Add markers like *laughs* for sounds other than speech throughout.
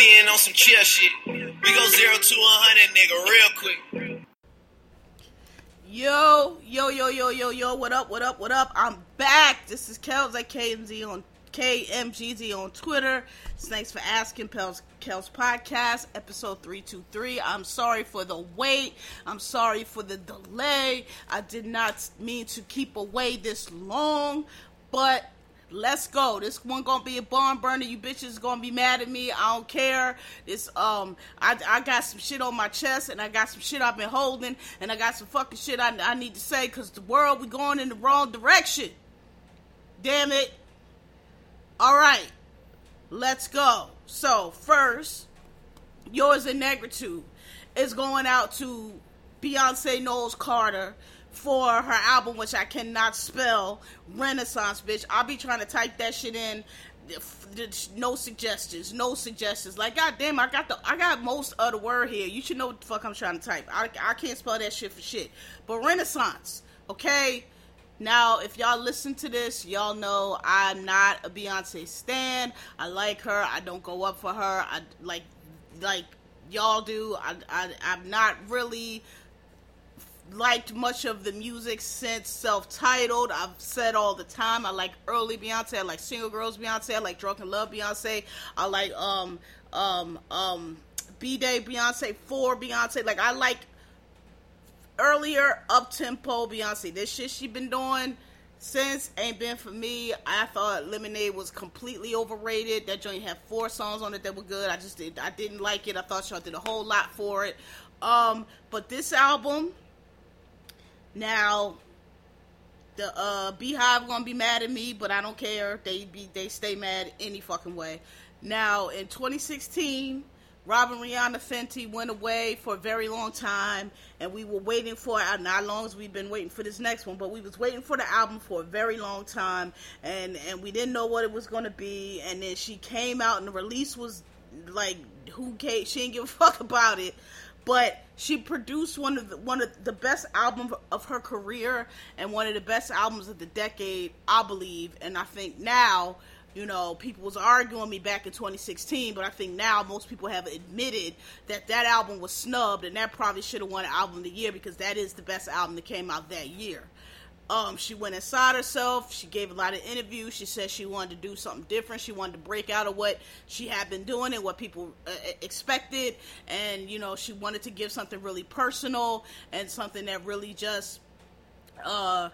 Being on some chill shit. We go zero to a hundred, nigga, real quick. Yo, yo, yo, yo, yo, yo, what up, what up, what up? I'm back. This is Kels at KMZ on KMGZ on Twitter. Thanks for asking Pels Kels Podcast, episode 323. I'm sorry for the wait. I'm sorry for the delay. I did not mean to keep away this long, but let's go. This one gonna be a barn burner. You bitches gonna be mad at me. I don't care. This um, I, I got some shit on my chest, and I got some shit I've been holding, and I got some fucking shit I, I need to say because the world we going in the wrong direction. Damn it. All right, let's go. So first, yours in negritude is going out to Beyonce Knowles Carter for her album, which I cannot spell, Renaissance, bitch. I'll be trying to type that shit in. No suggestions, no suggestions. Like, goddamn, I got the, I got most of the word here. You should know what the fuck I'm trying to type. I, I can't spell that shit for shit. But Renaissance, okay. Now, if y'all listen to this, y'all know I'm not a Beyonce stan. I like her. I don't go up for her. I like, like y'all do. I, I I'm not really liked much of the music since self-titled. I've said all the time I like early Beyonce, I like single girls Beyonce, I like Drunk in Love Beyonce, I like um um um B Day Beyonce, for Beyonce. Like I like earlier up tempo Beyonce. This shit she been doing since ain't been for me. I thought Lemonade was completely overrated. That joint had four songs on it that were good. I just did I didn't like it. I thought y'all did a whole lot for it. Um, but this album now, the uh, BeyHive gonna be mad at me, but I don't care. They be they stay mad any fucking way. Now, in 2016, Robyn Rihanna Fenty went away for a very long time, and we were waiting for. Not long as we've been waiting for this next one, but we was waiting for the album for a very long time, and and we didn't know what it was gonna be. And then she came out, and the release was like, who cares? She didn't give a *laughs* fuck about it but she produced one of the one of the best albums of her career and one of the best albums of the decade, I believe. And I think now, you know, people was arguing me back in 2016, but I think now most people have admitted that that album was snubbed, and that probably should have won album of the year because that is the best album that came out that year. Um, she went inside herself. She gave a lot of interviews. She said she wanted to do something different. She wanted to break out of what she had been doing and what people uh, expected. And, you know, she wanted to give something really personal and something that really just uh,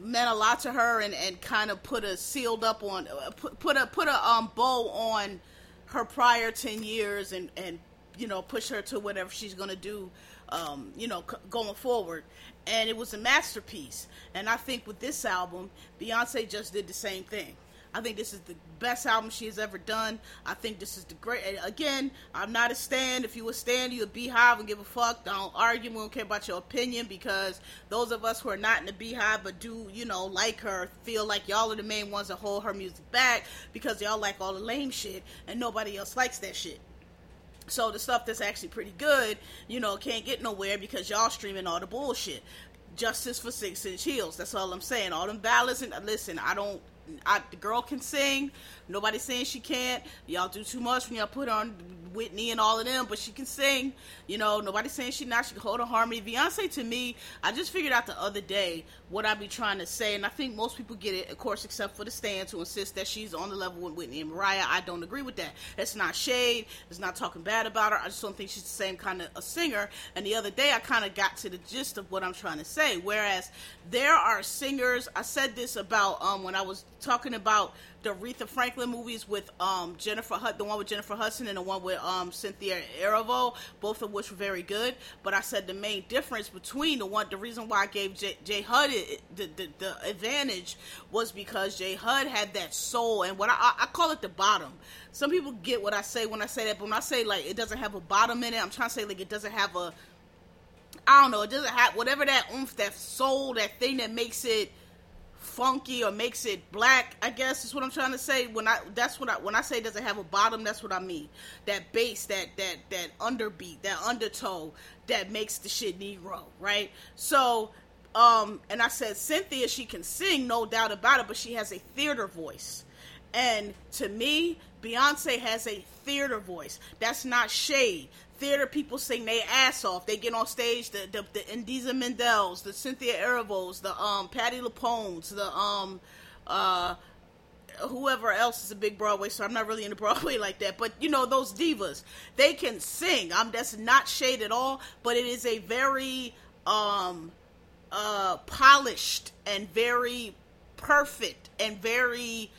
meant a lot to her and, and kind of put a sealed up on, uh, put, put a, put a um, bow on her prior 10 years and, and, you know, push her to whatever she's going to do um, you know, c- going forward. And it was a masterpiece. And I think with this album, Beyonce just did the same thing. I think this is the best album she has ever done. I think this is the great. Again, I'm not a stand. If you a stand, you a BeyHive and give a fuck. Don't argue. We don't care about your opinion because those of us who are not in the BeyHive but do, you know, like her, feel like y'all are the main ones that hold her music back because y'all like all the lame shit and nobody else likes that shit. So the stuff that's actually pretty good, you know, can't get nowhere because y'all streaming all the bullshit. Justice for six inch heels. That's all I'm saying. All them ballads and listen, I don't I, the girl can sing. Nobody's saying she can't. Y'all do too much when y'all put on Whitney and all of them, but she can sing. You know, nobody's saying she not. She can hold a harmony. Beyonce, to me, I just figured out the other day what I be trying to say, and I think most people get it, of course, except for the stands who insist that she's on the level with Whitney and Mariah. I don't agree with that. It's not shade. It's not talking bad about her. I just don't think she's the same kind of a singer. And the other day, I kind of got to the gist of what I'm trying to say. Whereas there are singers. I said this about um, when I was talking about the Aretha Franklin movies with um, Jennifer Hud, the one with Jennifer Hudson and the one with um, Cynthia Erivo, both of which were very good. But I said the main difference between the one, the reason why I gave J, J Hud it, the, the, the advantage was because J Hud had that soul, and what I, I call it the bottom. Some people get what I say when I say that, but when I say like it doesn't have a bottom in it, I'm trying to say like it doesn't have a I don't know. It doesn't have whatever that oomph, that soul, that thing that makes it funky or makes it black. I guess is what I'm trying to say. When I that's what I when I say doesn't have a bottom, that's what I mean. That bass, that that that underbeat, that undertow that makes the shit Negro, right? So, um, and I said Cynthia, she can sing, no doubt about it, but she has a theater voice. And to me, Beyonce has a theater voice. That's not shade theater people sing their ass off. They get on stage, the the, the Idina Menzel's, the Cynthia Erivo's, the um Patti LuPone's, the um uh whoever else is a big Broadway star. I'm not really into Broadway *laughs* like that, but you know those divas, they can sing. I'm that's not shade at all, but it is a very um uh polished and very perfect and very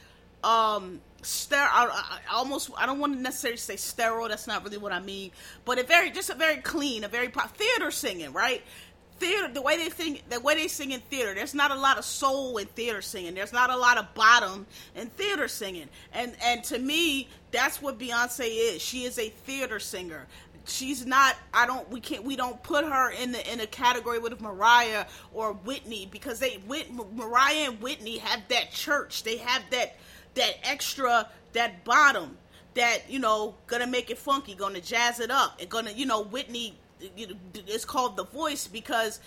um sterile. I, I, almost I don't want to necessarily say sterile. That's not really what I mean. But a very just a very clean, a very pop, theater singing, right? Theater, the way they sing, the way they sing in theater. There's not a lot of soul in theater singing. There's not a lot of bottom in theater singing. And and to me, that's what Beyonce is. She is a theater singer she's not i don't we can't we don't put her in the in a category with mariah or whitney because they Whit, mariah and whitney have that church they have that that extra, that bottom, that you know, gonna make it funky, gonna jazz it up, and gonna, you know, Whitney, it's called the voice because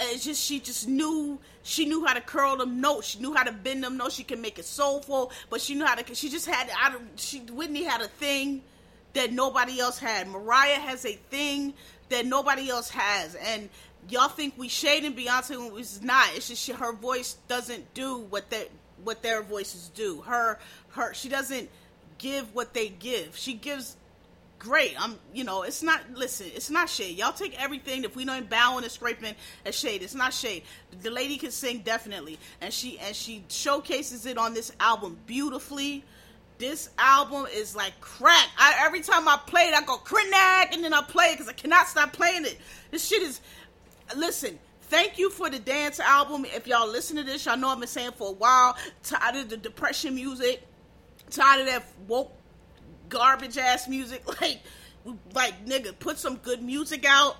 it's just she just knew she knew how to curl them notes she knew how to bend them notes she can make it soulful but she knew how to she just had I she Whitney had a thing that nobody else had. Mariah has a thing that nobody else has and y'all think we shading Beyonce when it's not. It's just she, her voice doesn't do what that what their voices do. Her her she doesn't give what they give. She gives great. I'm you know, it's not listen, it's not shade. Y'all take everything if we know bowing and scraping as shade. It's not shade. The lady can sing definitely. And she and she showcases it on this album beautifully. This album is like crack. I, every time I play it, I go crinack, and then I play it because I cannot stop playing it. This shit is. Listen, Thank you for the dance album. If y'all listen to this, y'all know I've been saying for a while. Tired of the depression music. Tired of that woke garbage ass music. *laughs* Like, like nigga, put some good music out.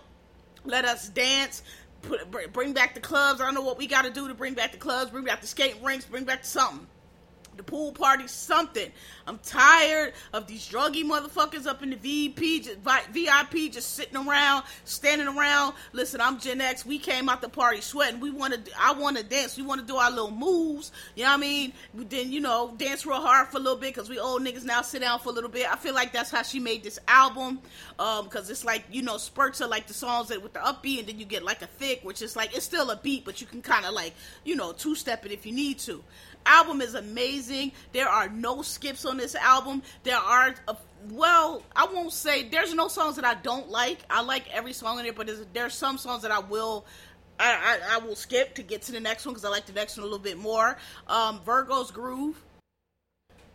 Let us dance. Put, bring back the clubs. I don't know what we got to do to bring back the clubs. Bring back the skate rinks. Bring back something the pool party, something. I'm tired of these druggy motherfuckers up in the VIP, just, VIP, just sitting around, standing around. Listen, I'm Gen X. We came out the party sweating. We want to. I want to dance. We want to do our little moves. You know what I mean? We then, you know, dance real hard for a little bit because we old niggas now sit down for a little bit. I feel like that's how she made this album. Um, because it's like you know, spurts are like the songs that with the upbeat, and then you get like a thick, which is like it's still a beat, but you can kind of like you know two step it if you need to album is amazing. There are no skips on this album. There are a, well, I won't say there's no songs that I don't like. I like every song in it, but there's, there's some songs that I will I, I, I, will skip to get to the next one because I like the next one a little bit more. Um, Virgo's Groove.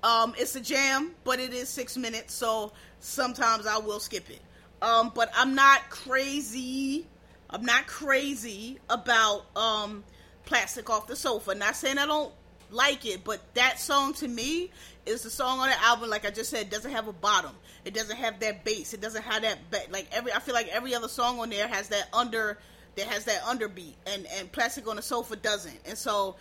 Um, it's a jam, but it is six minutes, so sometimes I will skip it. Um, but I'm not crazy. I'm not crazy about um, Plastic Off the Sofa. Not saying I don't like it, but that song to me is the song on the album. Like I just said, doesn't have a bottom. It doesn't have that bass. It doesn't have that ba- like every. I feel like every other song on there has that under that has that underbeat, and and Plastic on the Sofa doesn't. And so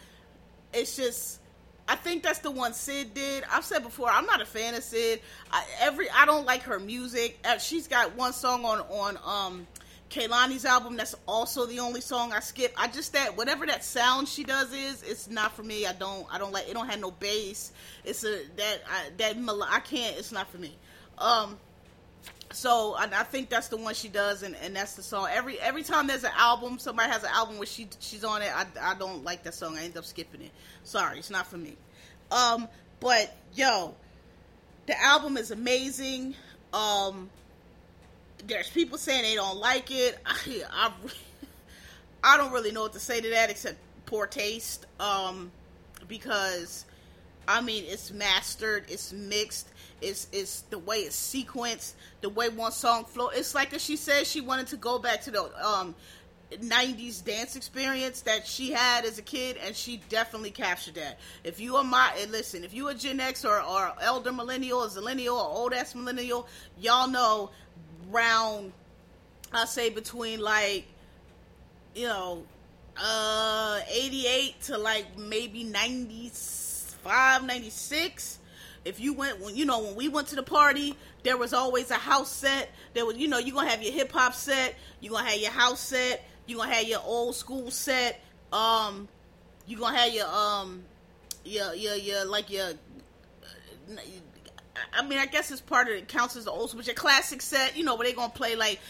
it's just. I think that's the one Syd did. I've said before, I'm not a fan of Syd. I, every I don't like her music. Uh, she's got one song on on um Kehlani's album. That's also the only song I skip. I just that whatever that sound she does is, it's not for me. I don't I don't like. It don't have no bass. It's a that I, that I can't. It's not for me. Um, so I, I, think that's the one she does, and, and that's the song. Every every time there's an album, somebody has an album where she she's on it. I, I don't like that song. I end up skipping it. Sorry, it's not for me. Um, but yo, the album is amazing. Um, there's people saying they don't like it. *laughs* I, I, I don't really know what to say to that except poor taste. Um, because I mean, it's mastered, it's mixed, it's it's the way it's sequenced, the way one song flow. It's like she said, she wanted to go back to the um 90s dance experience that she had as a kid and she definitely captured that if you are my listen if you are gen x or, or elder millennial or zillennial or old ass millennial y'all know round I say between like, you know, uh, 88 to like maybe 95, 96. If you went when you know when we went to the party, there was always a house set. There was you know you're gonna have your hip hop set, you're gonna have your house set, you're gonna have your old school set. Um, you're gonna have your um, your your your like your. I mean, I guess it's part of it counts as the old, but your classic set, you know, where they gonna play like,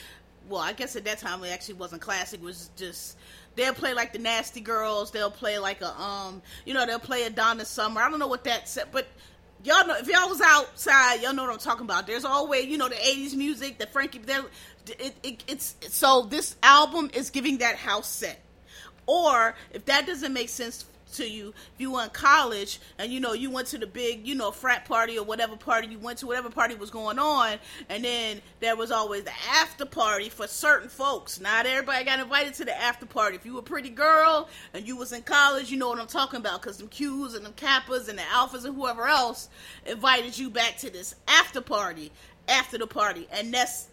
well, I guess at that time it actually wasn't classic. It was just they'll play like the Nasty Girls. They'll play like a um, you know, they'll play a Donna Summer. I don't know what that set, but y'all know if y'all was outside, y'all know what I'm talking about. There's always you know the '80s music, the Frankie. It, it, it's so this album is giving that house set. Or if that doesn't make sense to you. If you were in college and you know you went to the big you know frat party or whatever party you went to whatever party was going on and then there was always the after party for certain folks. Not everybody got invited to the after party. If you were a pretty girl and you was in college you know what i'm talking about because them q's and them kappas and the alphas and whoever else invited you back to this after party after the party. And that's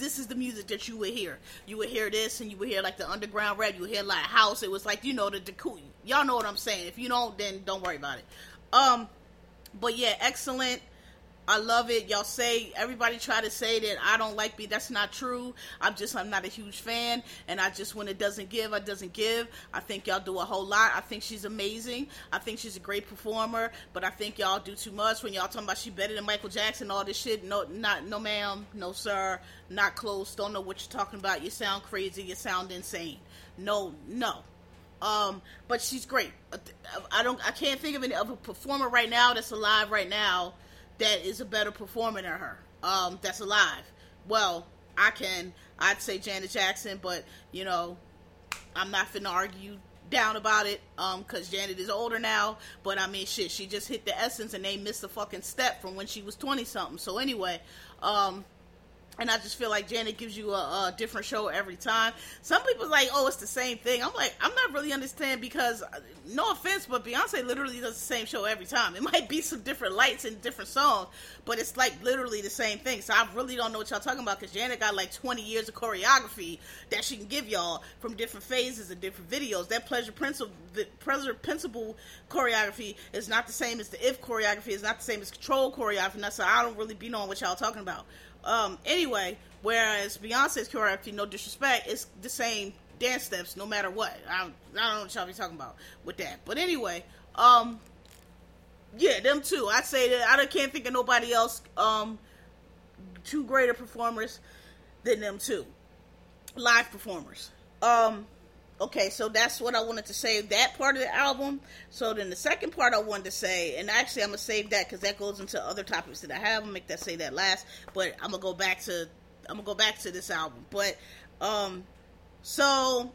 this is the music that you would hear. You would hear this, and you would hear like the underground rap. You would hear like house. It was like you know the, the y'all know what I'm saying. If you don't, then don't worry about it. Um, but yeah, excellent. I love it. Y'all say everybody try to say that I don't like me. That's not true. I'm just I'm not a huge fan, and I just when it doesn't give, it doesn't give. I think y'all do a whole lot. I think she's amazing. I think she's a great performer, but I think y'all do too much when y'all talking about she better than Michael Jackson. All this shit. No, not no, ma'am, no sir, not close. Don't know what you're talking about. You sound crazy. You sound insane. No, no. Um, but she's great. I don't. I can't think of any of a performer right now that's alive right now that is a better performer than her. Um, that's alive. Well, I can. I'd say Janet Jackson, but you know, I'm not finna argue down about it. Um, cause Janet is older now. But I mean, shit, she just hit the essence, and they missed a fucking step from when she was twenty something. So anyway, um, and I just feel like Janet gives you a, a, different show every time. Some people like, oh, it's the same thing. I'm like, I'm not really understand because, uh, no offense, but Beyonce literally does the same show every time. It *laughs* might be some different lights and different songs, but it's like literally the same thing. So I really don't know what y'all talking about because Janet got like 20 years of choreography that she can give y'all from different phases and different videos. That pleasure principle, the pleasure principle choreography is not the same as the if choreography. Is not the same as control choreography. So I don't really be knowing what y'all talking about. Um, anyway, whereas Beyonce's choreography, no disrespect, it's the same dance steps no matter what. I I don't know what y'all be talking about with that. But anyway, um, yeah, them two. I'd say that I can't think of nobody else, um, two greater performers than them two. Live performers. Um, okay, so that's what I wanted to say. That part of the album. So then the second part I wanted to say, and actually I'm gonna save that because that goes into other topics that I have. I'll make that say that last, but I'm gonna go back to I'm gonna go back to this album. But um, so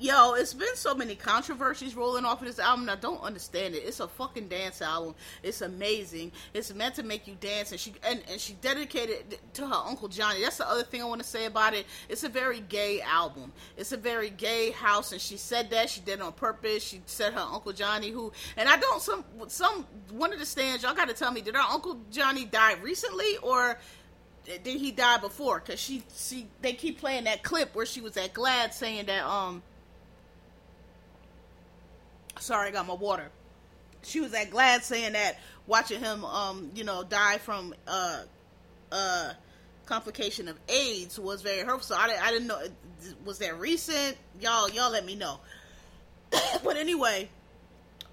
yo, it's been so many controversies rolling off of this album. I don't understand it. It's a fucking dance album. It's amazing. It's meant to make you dance, and she and, and she dedicated it to her uncle Johnny. That's the other thing I want to say about it. It's a very gay album. It's a very gay house, and she said that she did it on purpose. She said her uncle Johnny, who and I don't some some one of the stands. Y'all got to tell me, did her uncle Johnny die recently or? did he die before? Cause she, she, they keep playing that clip where she was at GLAAD saying that, um, Sorry, I got my water. She was at GLAAD saying that watching him, um, you know, die from uh, uh, complication of AIDS was very hurtful. So I, I didn't know. Was that recent? Y'all, y'all, let me know. *coughs* but anyway,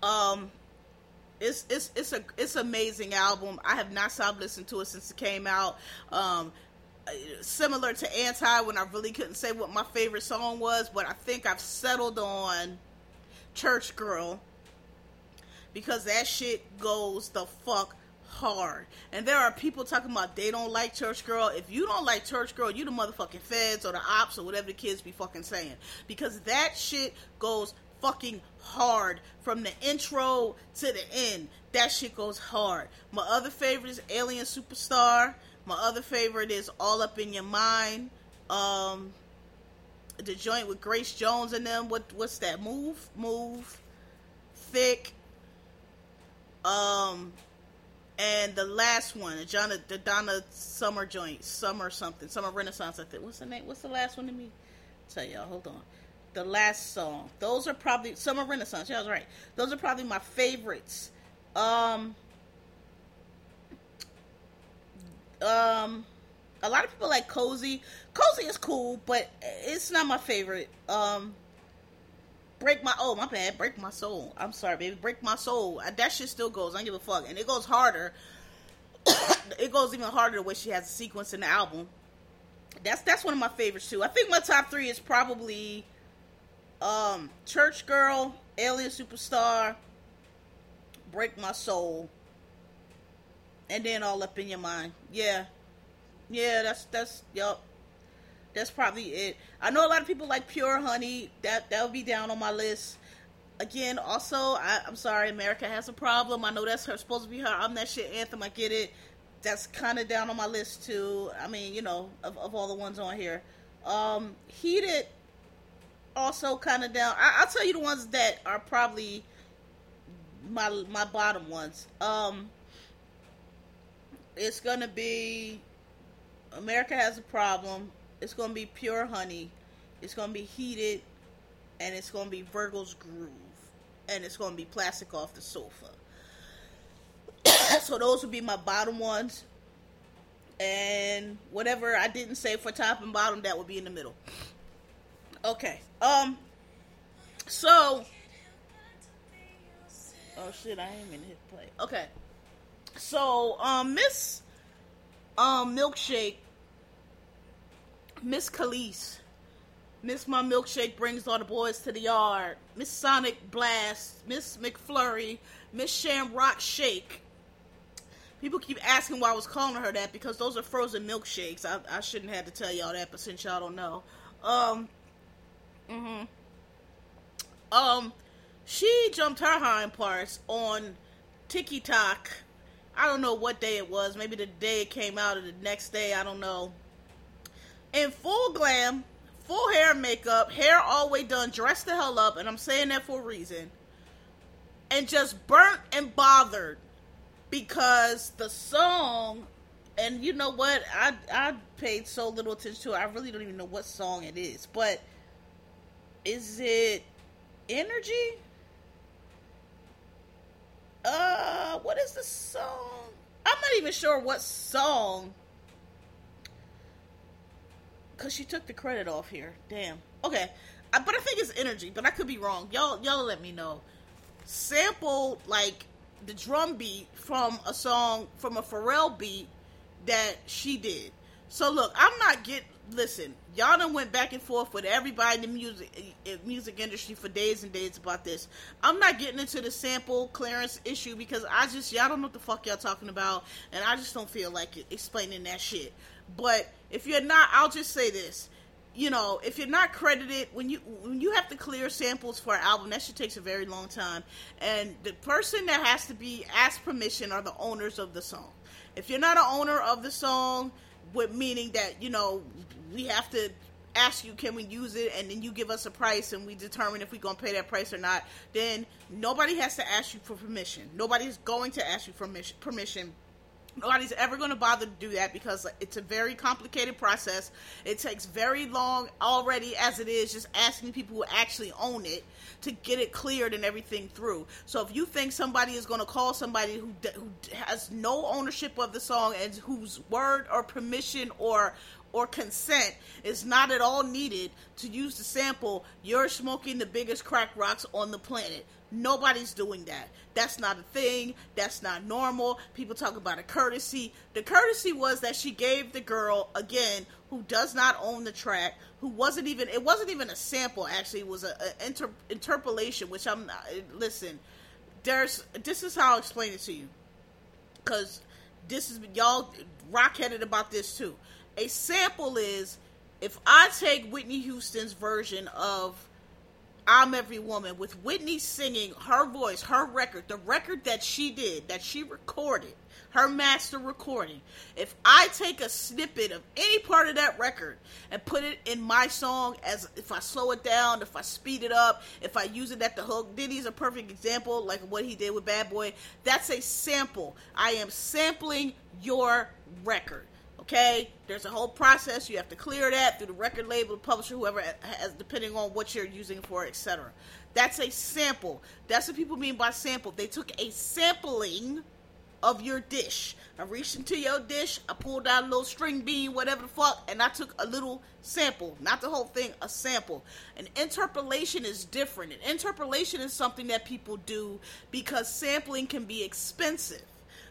um, it's it's it's a it's amazing album. I have not stopped listening to it since it came out. Um, similar to Anti, when I really couldn't say what my favorite song was, but I think I've settled on Church Girl because that shit goes the fuck hard. And there are people talking about they don't like Church Girl. If you don't like Church Girl, you the motherfucking feds or the ops or whatever the kids be fucking saying. Because that shit goes fucking hard from the intro to the end. That shit goes hard. My other favorite is Alien Superstar. My other favorite is All Up in Your Mind. Um, the joint with Grace Jones and them. What what's that? Move, move, thick. Um, and the last one, the Donna, the Donna Summer joint, Summer something, Summer Renaissance. I think. What's the name? What's the last one to me? tell y'all. Hold on. The last song. Those are probably Summer Renaissance. I was right. Those are probably my favorites. Um. Um. A lot of people like Cozy. Cozy is cool, but it's not my favorite. Um. Break my oh my bad, break my soul. I'm sorry, baby, break my soul. That shit still goes. I don't give a fuck, and it goes harder. *coughs* it goes even harder the way she has a sequence in the album. That's that's one of my favorites too. I think my top three is probably um Church Girl, Alien Superstar, Break My Soul, and then All Up in Your Mind. Yeah, yeah, that's that's yep. That's probably it. I know a lot of people like Pure Honey. That that would be down on my list. Again, also, I, am sorry, America has a problem. I know that's her supposed to be her I'm that shit anthem. I get it. That's kind of down on my list too. I mean, you know, of, of all the ones on here. Um, Heated, also kind of down. I, will tell you the ones that are probably my my bottom ones. Um, it's gonna be America has a problem. It's gonna be pure honey. It's gonna be heated, and it's gonna be Virgo's groove, and it's gonna be plastic off the sofa. *coughs* so those would be my bottom ones, and whatever I didn't say for top and bottom, that would be in the middle. Okay. Um. So. Oh shit! I ain't to hit play. Okay. So, um, Miss, um, milkshake Miss Kelis. Miss My Milkshake brings all the boys to the yard. Miss Sonic Blast. Miss McFlurry. Miss Shamrock Shake. People keep asking why I was calling her that because those are frozen milkshakes. I, I shouldn't have to tell y'all that, but since y'all don't know. Um, mm-hmm. Um, she jumped her hind parts on TikTok. I don't know what day it was. Maybe the day it came out or the next day. I don't know in full glam, full hair makeup, hair all the way done, dressed the hell up, and I'm saying that for a reason. And just burnt and bothered because the song, and you know what? I I paid so little attention to it. I really don't even know what song it is, but is it Energy? Uh, what is the song? I'm not even sure what song because she took the credit off here. Damn. Okay, I, but I think it's energy, but I could be wrong. Y'all, y'all let me know. Sample like the drum beat from a song from a Pharrell beat that she did. So look, I'm not get. Listen, y'all done went back and forth with everybody in the music eh, eh, music industry for days and days about this. I'm not getting into the sample clearance issue because I just y'all don't know what the fuck y'all talking about, and I just don't feel like explaining that shit. But if you're not, I'll just say this. You know, if you're not credited when you when you have to clear samples for an album, that shit takes a very long time. And the person that has to be asked permission are the owners of the song. If you're not an owner of the song, with meaning that you know we have to ask you can we use it and then you give us a price and we determine if we're going to pay that price or not then nobody has to ask you for permission nobody's going to ask you for permission Nobody's ever going to bother to do that because it's a very complicated process. It takes very long already, as it is, just asking people who actually own it to get it cleared and everything through. So if you think somebody is going to call somebody who, who has no ownership of the song and whose word or permission or or consent is not at all needed to use the sample, you're smoking the biggest crack rocks on the planet. Nobody's doing that. That's not a thing. That's not normal. People talk about a courtesy. The courtesy was that she gave the girl, again, who does not own the track, who wasn't even, it wasn't even a sample, actually. It was an inter, interpolation, which I'm not, listen, there's, this is how I'll explain it to you. Because this is, y'all rock-headed about this too. A sample is, if I take Whitney Houston's version of I'm Every Woman with Whitney singing her voice, her record, the record that she did, that she recorded, her master recording. If I take a snippet of any part of that record and put it in my song, as if I slow it down, if I speed it up, if I use it at the hook, Diddy's a perfect example, like what he did with Bad Boy. That's a sample. I am sampling your record. Okay, there's a whole process. You have to clear that through the record label, the publisher, whoever has, depending on what you're using for, etc. That's a sample. That's what people mean by sample. They took a sampling of your dish. I reached into your dish, I pulled out a little string bean, whatever the fuck, and I took a little sample, not the whole thing, a sample. An interpolation is different. An interpolation is something that people do because sampling can be expensive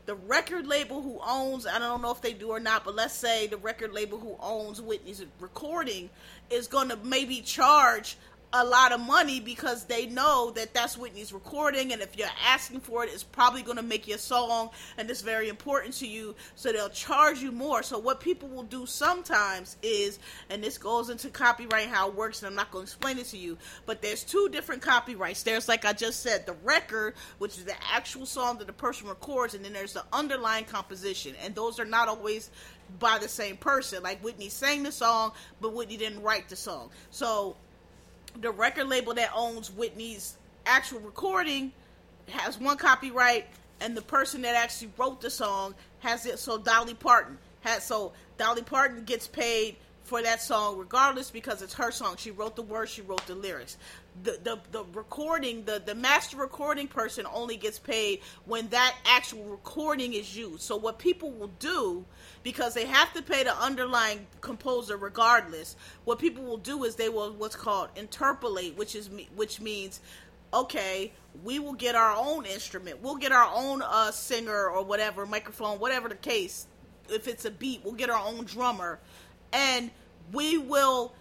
the record label who owns I don't know if they do or not, but let's say the record label who owns Whitney's recording is going to maybe charge a lot of money because they know that that's Whitney's recording, and if you're asking for it, it's probably going to make your song, and it's very important to you, so they'll charge you more. So what people will do sometimes is, and this goes into copyright how it works, and I'm not going to explain it to you, but there's two different copyrights. There's like I just said, the record, which is the actual song that the person records, and then there's the underlying composition, and those are not always by the same person. Like Whitney sang the song, but Whitney didn't write the song. So the record label that owns Whitney's actual recording has one copyright, and the person that actually wrote the song has it. So Dolly Parton has so Dolly Parton gets paid for that song regardless because it's her song. She wrote the words, she wrote the lyrics. The the, the recording, the, the master recording person only gets paid when that actual recording is used. So what people will do because they have to pay the underlying composer regardless. What people will do is they will what's called interpolate, which is which means okay, we will get our own instrument. We'll get our own uh, singer or whatever, microphone, whatever the case. If it's a beat, we'll get our own drummer and we will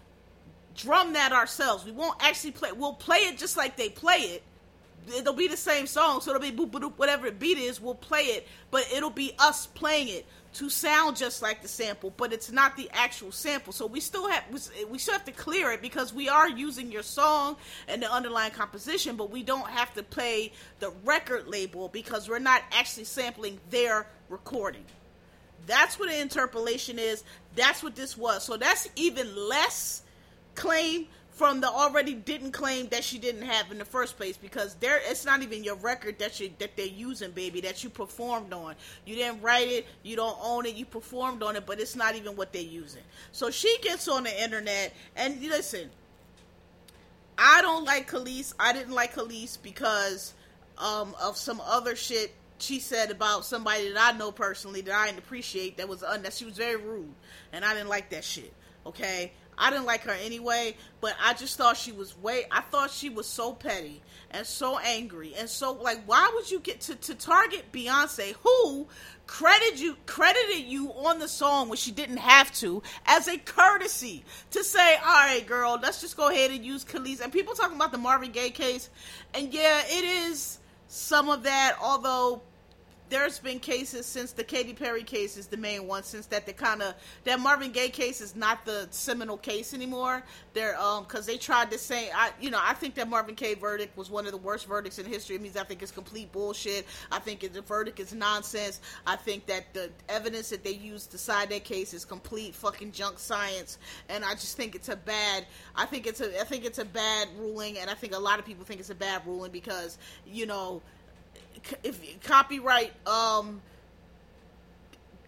drum that ourselves. We won't actually play. We'll play it just like they play it. It'll be the same song, so it'll be boop, boop, whatever the beat is. We'll play it, but it'll be us playing it to sound just like the sample, but it's not the actual sample. So we still have we still have to clear it because we are using your song and the underlying composition, but we don't have to play the record label because we're not actually sampling their recording. That's what an interpolation is. That's what this was. So that's even less claim from the already didn't claim that she didn't have in the first place because there it's not even your record that you that they're using baby that you performed on. You didn't write it. You don't own it. You performed on it but it's not even what they're using. So she gets on the internet and listen i don't like Kelis i didn't like Kelis because um, of some other shit she said about somebody that I know personally that I didn't appreciate that was un- that she was very rude and I didn't like that shit. Okay, I didn't like her anyway, but I just thought she was way. I thought she was so petty and so angry and so like, why would you get to to target Beyonce, who credited you credited you on the song when she didn't have to, as a courtesy to say, all right, girl, let's just go ahead and use Kelis. And people talking about the Marvin Gaye case, and yeah, it is some of that, although there's been cases since the Katy Perry case is the main one. Since that, the kind of that Marvin Gaye case is not the seminal case anymore. They're um because they tried to say I you know I think that Marvin Gaye verdict was one of the worst verdicts in history. It means I think it's complete bullshit. I think the verdict is nonsense. I think that the evidence that they used to side that case is complete fucking junk science. And I just think it's a bad. I think it's a I think it's a bad ruling, and I think a lot of people think it's a bad ruling because you know if copyright um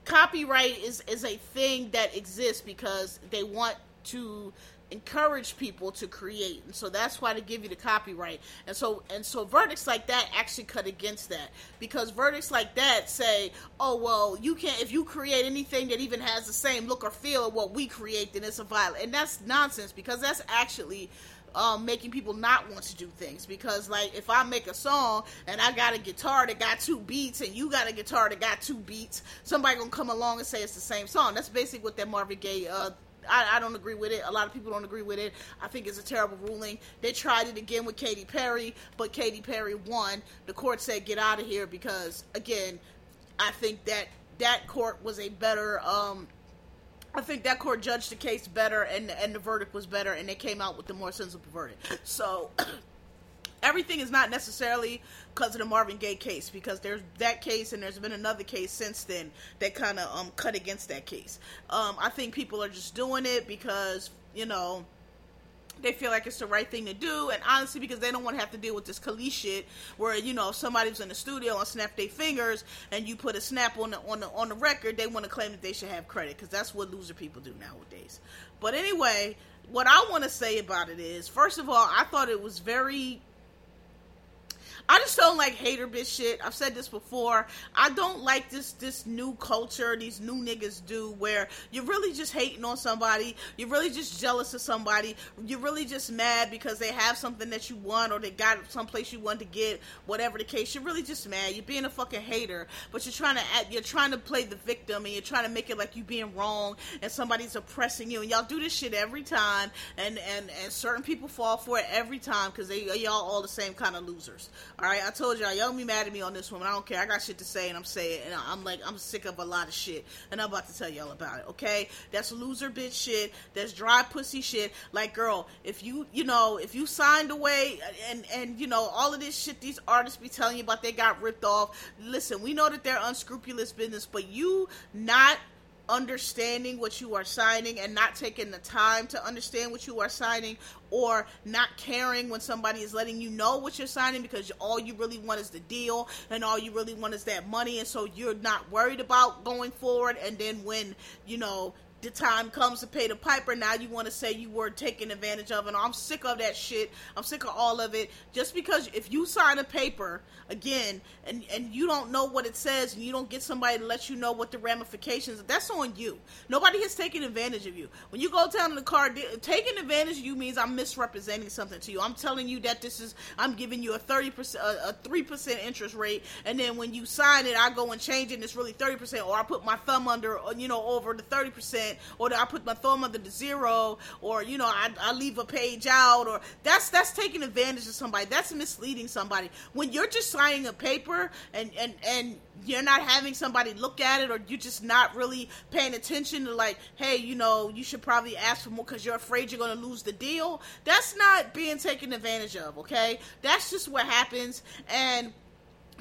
copyright is is a thing that exists because they want to encourage people to create. And so that's why they give you the copyright. And so and so verdicts like that actually cut against that because verdicts like that say oh well you can't if you create anything that even has the same look or feel of what we create then it's a violent and that's nonsense because that's actually um, making people not want to do things because like if I make a song and I got a guitar that got two beats and you got a guitar that got two beats, somebody gonna come along and say it's the same song. That's basically what that Marvin Gaye. Uh, I, I don't agree with it. A lot of people don't agree with it. I think it's a terrible ruling. They tried it again with Katy Perry, but Katy Perry won. The court said get out of here because again, I think that that court was a better um, I think that court judged the case better, and and the verdict was better, and they came out with the more sensible verdict. So. *clears throat* everything is not necessarily because of the Marvin Gaye case, because there's that case and there's been another case since then that kind of um, cut against that case. Um, I think people are just doing it because you know they feel like it's the right thing to do, and honestly, because they don't want to have to deal with this Kelis shit, where you know if somebody's in the studio and snap their fingers, and you put a snap on the on the on the record, they want to claim that they should have credit, because that's what loser people do nowadays. But anyway, what I want to say about it is, first of all, I thought it was very I just don't like hater bitch shit. I've said this before. I don't like this this new culture these new niggas do where you're really just hating on somebody. You're really just jealous of somebody. You're really just mad because they have something that you want or they got someplace you want to get. Whatever the case, you're really just mad. You're being a fucking hater, but you're trying to act, you're trying to play the victim and you're trying to make it like you being wrong and somebody's oppressing you. And y'all do this shit every time, and and and certain people fall for it every time because they y'all all the same kind of losers. All right, I told y'all, y'all be mad at me on this one. I don't care. I got shit to say, and I'm saying, and I'm like, I'm sick of a lot of shit, and I'm about to tell y'all about it. Okay, that's loser bitch shit. That's dry pussy shit. Like, girl, if you, you know, if you signed away, and and you know all of this shit, these artists be telling you about they got ripped off. Listen, we know that they're unscrupulous business, but you not understanding what you are signing and not taking the time to understand what you are signing or not caring when somebody is letting you know what you're signing because all you really want is the deal and all you really want is that money. And so you're not worried about going forward. And then when you know the time comes to pay the piper, now you want to say you were taken advantage of. And I'm sick of that shit. I'm sick of all of it. Just because if you sign a paper again and and you don't know what it says and you don't get somebody to let you know what the ramifications, that's on you. Nobody has taken advantage of you. When you go down in the car, taking advantage of you means I'm misrepresenting something to you. I'm telling you that this is I'm giving you a thirty percent, a three percent interest rate, and then when you sign it, I go and change it, and it's really thirty percent, or I put my thumb under, you know, over the thirty percent or I put my thumb under the zero, or you know, I, I leave a page out, or that's that's taking advantage of somebody. That's misleading somebody. When you're just signing a paper and and and you're not having somebody look at it, or you're just not really paying attention to like, hey, you know, you should probably ask for more because you're afraid you're going to lose the deal. That's not being taken advantage of. Okay, that's just what happens, and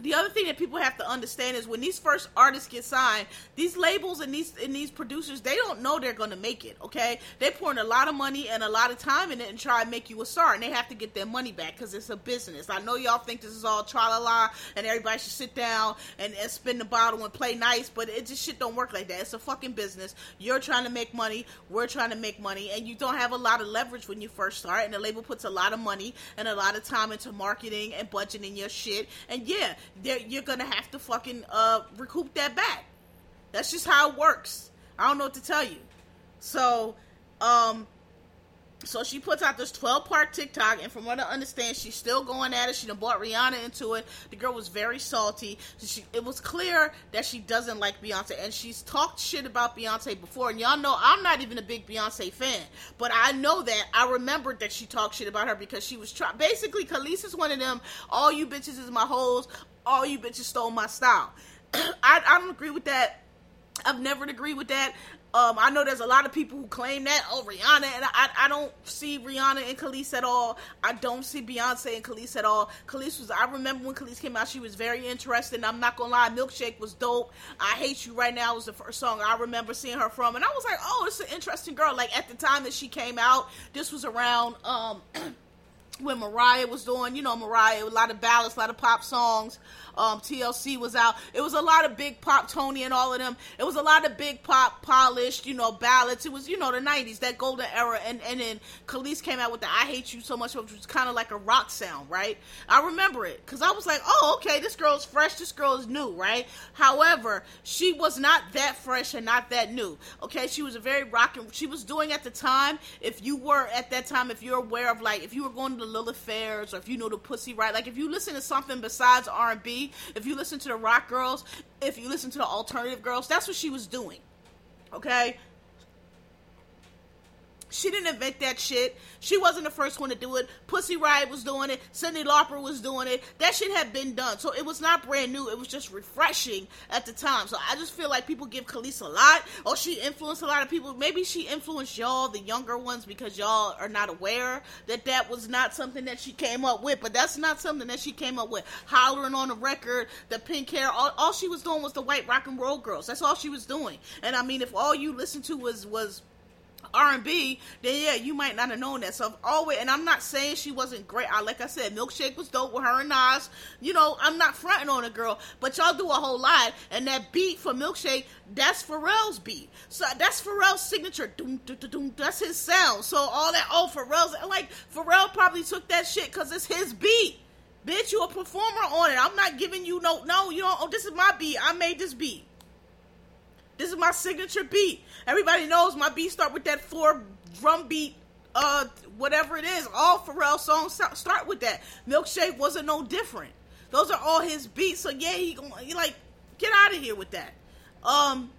the other thing that people have to understand is when these first artists get signed, these labels and these and these producers, they don't know they're gonna make it. Okay, they pouring a lot of money and a lot of time in it and try and make you a star, and they have to get their money back because it's a business. I know y'all think this is all tra la la, and everybody should sit down and, and spin the bottle and play nice, but it just shit don't work like that. It's a fucking business. You're trying to make money, we're trying to make money, and you don't have a lot of leverage when you first start. And the label puts a lot of money and a lot of time into marketing and budgeting your shit, and yeah you're gonna have to fucking uh, recoup that back. That's just how it works. I don't know what to tell you. So, um, so she puts out this 12 part TikTok, and from what I understand, she's still going at it. She done brought Rihanna into it. The girl was very salty. She, it was clear that she doesn't like Beyonce, and she's talked shit about Beyonce before. And y'all know I'm not even a big Beyonce fan, but I know that I remembered that she talked shit about her because she was trying. Basically, Kelis is one of them. All you bitches is my hoes all you bitches stole my style. *clears throat* I, I don't agree with that. I've never agreed with that. Um, I know there's a lot of people who claim that. Oh, Rihanna and I, I don't see Rihanna and Kelis at all. I don't see Beyonce and Kelis at all. Kelis was. I remember when Kelis came out, she was very interesting. I'm not gonna lie, Milkshake was dope. I Hate You Right Now was the first song I remember seeing her from, and I was like, oh, it's an interesting girl. Like at the time that she came out, this was around. Um, *clears throat* when Mariah was doing, you know, Mariah, a lot of ballads, a lot of pop songs. Um, TLC was out. It was a lot of big pop, Tony and all of them. It was a lot of big pop, polished, you know, ballads. It was, you know, the 90s, that golden era. And, and then Kelis came out with the I Hate You So Much, which was kind of like a rock sound, right? I remember it because I was like, oh, okay, this girl's fresh, this girl is new, right? However, she was not that fresh and not that new, okay? She was a very rocking, she was doing at the time, if you were at that time, if you're aware of like, if you were going to the Lilith Fairs or if you know the Pussy Riot, like if you listen to something besides R&B, if you listen to the rock girls, if you listen to the alternative girls, that's what she was doing. Okay? She didn't invent that shit. She wasn't the first one to do it. Pussy Riot was doing it. Cyndi Lauper was doing it. That shit had been done. So it was not brand new. It was just refreshing at the time. So I just feel like people give Kelis a lot. Oh, she influenced a lot of people. Maybe she influenced y'all, the younger ones, because y'all are not aware that that was not something that she came up with. But that's not something that she came up with. Hollering on the record, the pink hair. All, all she was doing was the white rock and roll girls. That's all she was doing. And I mean, if all you listened to was was R and B, then yeah, you might not have known that. So I've always, and I'm not saying she wasn't great. I like I said, Milkshake was dope with her and Nas. You know, I'm not fronting on a girl, but y'all do a whole lot. And that beat for Milkshake, that's Pharrell's beat. So that's Pharrell's signature. Doom, doom, doom, that's his sound. So all that, oh, Pharrell's like Pharrell probably took that shit because it's his beat. Bitch, you a performer on it. I'm not giving you no, no, you know, oh, this is my beat. I made this beat. This is my signature beat. Everybody knows my beat start with that four drum beat, uh, whatever it is. All Pharrell songs start with that. Milkshake wasn't no different. Those are all his beats. So yeah, he, he like get out of here with that. Um,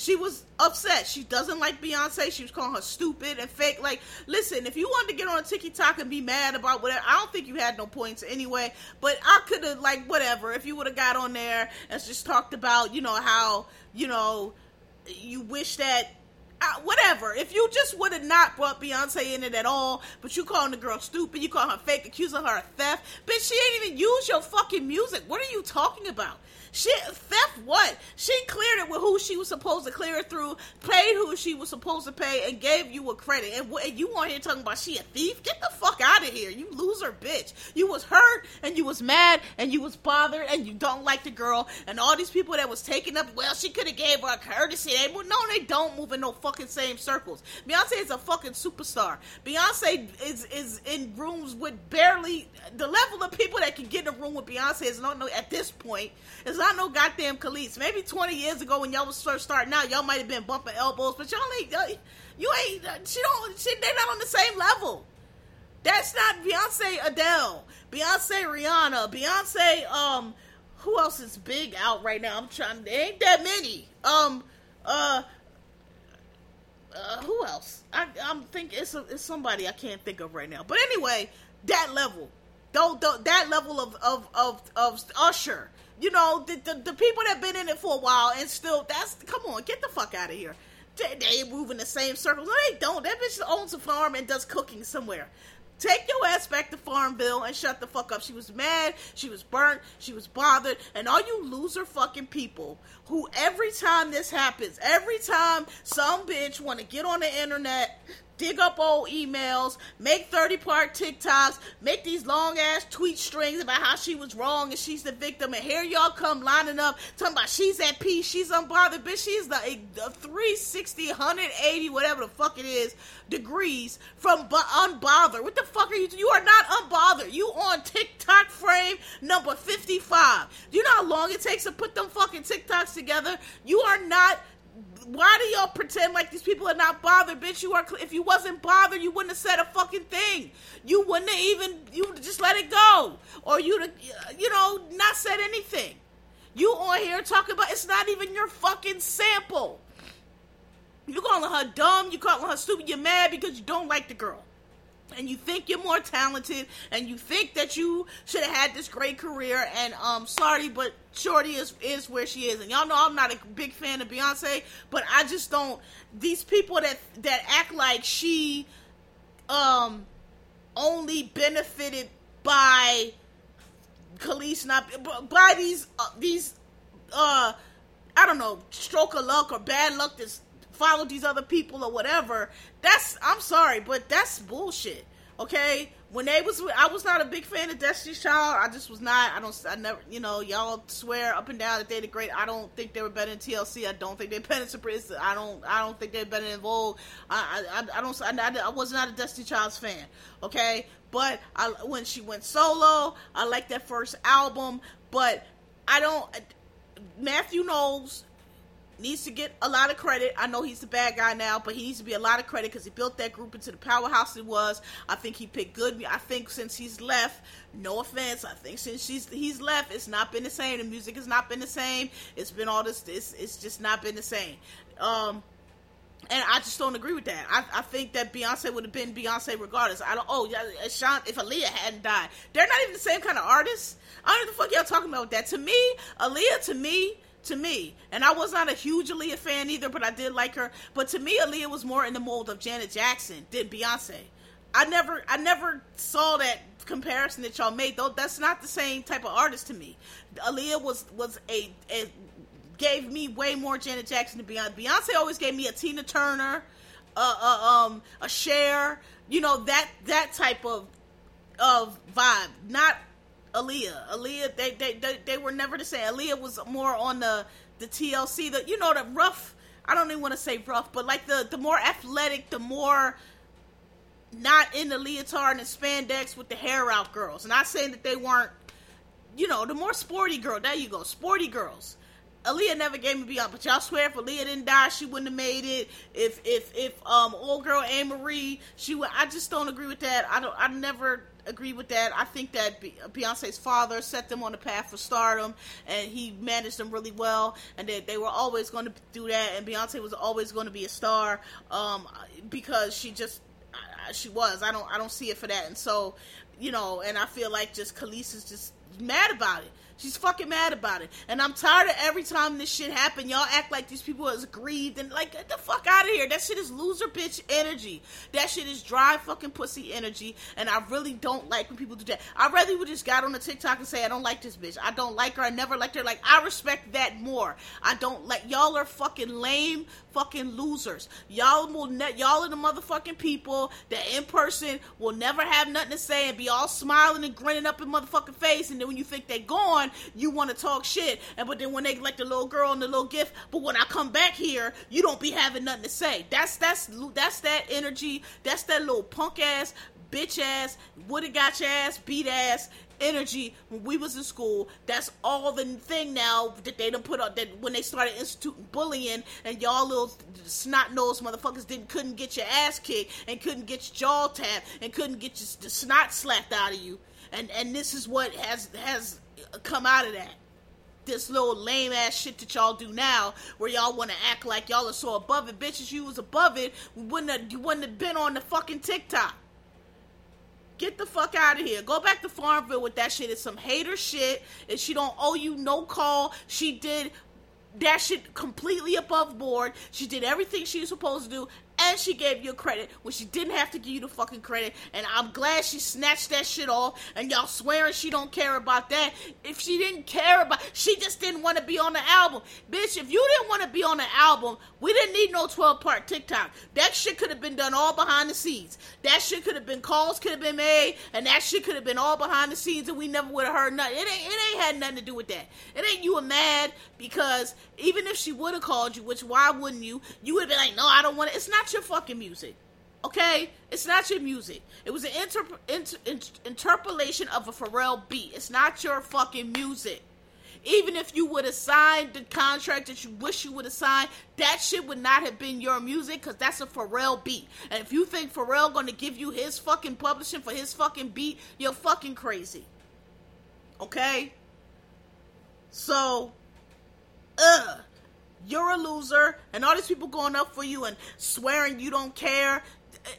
she was upset. She doesn't like Beyonce. She was calling her stupid and fake. Like, listen, if you wanted to get on TikTok and be mad about whatever, I don't think you had no points anyway. But I could have, like, whatever. If you would have got on there and just talked about, you know, how, you know, you wish that uh, whatever. If you just would have not brought Beyonce in it at all, but you calling the girl stupid, you call her fake, accusing her of theft, bitch, she ain't even use your fucking music. What are you talking about? She theft what? She cleared it with who she was supposed to clear it through, paid who she was supposed to pay, and gave you a credit. And, and you want here talking about she a thief? Get the fuck out of here, you loser bitch. You was hurt and you was mad and you was bothered and you don't like the girl and all these people that was taking up. Well, she could have gave her a courtesy. They no, they don't move in no fucking same circles. Beyonce is a fucking superstar. Beyonce is is in rooms with barely the level of people that can get in a room with Beyonce is not no at this point is not no goddamn Kelis. Maybe 20 years ago when y'all was first starting out, y'all might have been bumping elbows, but y'all ain't, y'all, you ain't, she don't, she, they're not on the same level. That's not Beyonce Adele, Beyonce Rihanna, Beyonce, um, who else is big out right now? I'm trying, there ain't that many. Um, uh, uh, who else? I, I'm think it's a, it's somebody I can't think of right now. But anyway, that level, don't, don't that level of of of, of Usher, you know, the, the, the people that've been in it for a while and still that's come on, get the fuck out of here. They, they move in the same circles. No, they don't. That bitch owns a farm and does cooking somewhere. Take your ass back to Farmville and shut the fuck up. She was mad, she was burnt, she was bothered, and all you loser fucking people who every time this happens, every time some bitch want to get on the internet dig up old emails, make 30 part TikToks, make these long ass tweet strings about how she was wrong and she's the victim. And here y'all come lining up talking about she's at peace, she's unbothered. Bitch, she's the, the 360, 180, whatever the fuck it is, degrees from bu- unbothered. What the fuck are you? You are not unbothered. You on TikTok frame number 55. Do you know how long it takes to put them fucking TikToks together? You are not why do y'all pretend like these people are not bothered, bitch? You are. If you wasn't bothered, you wouldn't have said a fucking thing. You wouldn't have even. You just let it go, or you'd, you know, not said anything. You on here talking about it's not even your fucking sample. You calling her dumb. You calling her stupid. You're mad because you don't like the girl and you think you're more talented and you think that you should have had this great career and um sorry but shorty is is where she is. And y'all know i'm not a big fan of beyonce but i just don't these people that that act like she um only benefited by Kelis not by these uh, these uh I don't know stroke of luck or bad luck that's followed these other people or whatever. That's I'm sorry, but that's bullshit. Okay, when they was I was not a big fan of Destiny's Child. I just was not. I don't. I never. You know, y'all swear up and down that they're the great. I don't think they were better than TLC. I don't think they're better than Surprise. I don't. I don't think they're better than Vogue. I. I, I don't. I, I was not a Destiny Child's fan. Okay, but I when she went solo, I like that first album. But I don't. Matthew Knowles needs to get a lot of credit. I know he's the bad guy now, but he needs to be a lot of credit because he built that group into the powerhouse it was. I think he picked good. I think since he's left, no offense, I think since she's he's left, it's not been the same. The music has not been the same. It's been all this. It's it's just not been the same. Um, And I just don't agree with that. I, I think that Beyonce would have been Beyonce regardless. I don't. Oh, yeah, Sean. If Aaliyah hadn't died, they're not even the same kind of artists. I don't know the fuck y'all talking about that. To me, Aaliyah, to me, to me, and I was not a huge Aaliyah fan either, but I did like her. But to me, Aaliyah was more in the mold of Janet Jackson than Beyonce. I never, I never saw that comparison that y'all made. Though that's not the same type of artist to me. Aaliyah was was a, a gave me way more Janet Jackson than Beyonce. Beyonce always gave me a Tina Turner, uh, uh, um, a Cher, you know that that type of of vibe. Not Aaliyah. Aaliyah, they, they they they were never the same. Aaliyah was more on the the TLC, the you know the rough. I don't even want to say rough, but like the the more athletic, the more not in the leotard and spandex with the hair out girls. Not saying that they weren't, you know, the more sporty girl. There you go, sporty girls. Aaliyah never gave me beyond, but y'all swear if Aaliyah didn't die, she wouldn't have made it. If if if um old girl Anne Marie, she would. I just don't agree with that. I don't. I never agree with that. I think that Beyonce's father set them on the path for stardom, and he managed them really well, and that they were always going to do that. And Beyonce was always going to be a star, um, because she just she was. I don't I don't see it for that, and so you know, and I feel like just Kelis is just mad about it. She's fucking mad about it. And I'm tired of every time this shit happen, y'all act like these people is grieved and like get the fuck out of here. That shit is loser bitch energy. That shit is dry fucking pussy energy. And I really don't like when people do that. I rather would just got on the TikTok and say I don't like this bitch. I don't like her. I never liked her. Like I respect that more. I don't like y'all are fucking lame fucking losers. Y'all will ne- y'all are the motherfucking people that in person will never have nothing to say and be all smiling and grinning up in motherfucking face and then when you think they gone you want to talk shit, and but then when they like the little girl and the little gift, but when I come back here, you don't be having nothing to say. That's that's that's that energy. That's that little punk ass, bitch ass, woulda got your ass beat ass energy when we was in school. That's all the thing now that they don't put up. That when they started instituting bullying and y'all little snot nosed motherfuckers didn't couldn't get your ass kicked and couldn't get your jaw tapped and couldn't get your, the snot slapped out of you. And and this is what has has come out of that. This little lame ass shit that y'all do now, where y'all want to act like y'all are so above it. Bitches, you was above it, We wouldn't have, you wouldn't have been on the fucking TikTok. Get the fuck out of here. Go back to Farmville with that shit. It's some hater shit, and she don't owe you no call. She did that shit completely above board. She did everything she was supposed to do, and she gave you credit when she didn't have to give you the fucking credit. And I'm glad she snatched that shit off. And y'all swearing she don't care about that. If she didn't care about, she just didn't want to be on the album, bitch. If you didn't want to be on the album, we didn't need no 12 part TikTok. That shit could have been done all behind the scenes. That shit could have been calls could have been made, and that shit could have been all behind the scenes, and we never would have heard nothing. It ain't, it ain't had nothing to do with that. It ain't you were mad because even if she would have called you, which why wouldn't you? You would have been like, no, I don't want it. It's not your fucking music. Okay? It's not your music. It was an inter- inter- inter- interpolation of a Pharrell beat. It's not your fucking music. Even if you would have signed the contract that you wish you would have signed, that shit would not have been your music because that's a Pharrell beat. And if you think Pharrell gonna give you his fucking publishing for his fucking beat, you're fucking crazy. Okay? So, ugh you're a loser, and all these people going up for you and swearing you don't care.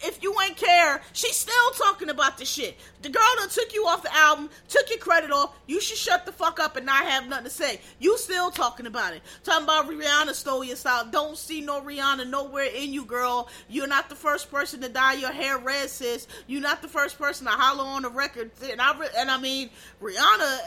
If you ain't care, she's still talking about the shit. The girl that took you off the album, took your credit off. You should shut the fuck up and not have nothing to say. You still talking about it. Talking about Rihanna stole your style. Don't see no Rihanna nowhere in you, girl. You're not the first person to dye your hair red, sis. You're not the first person to holler on the record. And I, and I mean, Rihanna,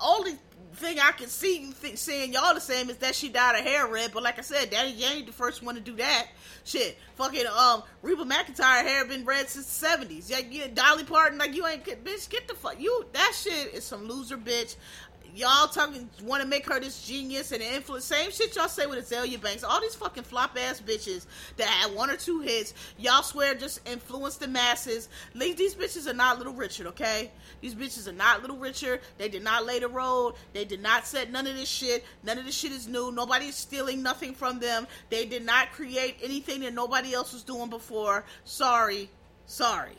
only thing I can see think, saying y'all the same is that she dyed her hair red. But like I said, Daddy Yankee the first one to do that. Shit, fucking um, Reba McEntire hair been red since the seventies. Yeah, yeah, Dolly Parton like you ain't bitch. Get the fuck you. That shit is some loser bitch y'all talking want to make her this genius and influence. Same shit y'all say with Azealia Banks. All these fucking flop ass bitches that had one or two hits, y'all swear just influence the masses. These bitches are not Little Richard, okay? These bitches are not Little Richard. They did not lay the road. They did not set none of this shit. None of this shit is new. Nobody's stealing nothing from them. They did not create anything that nobody else was doing before. Sorry. Sorry.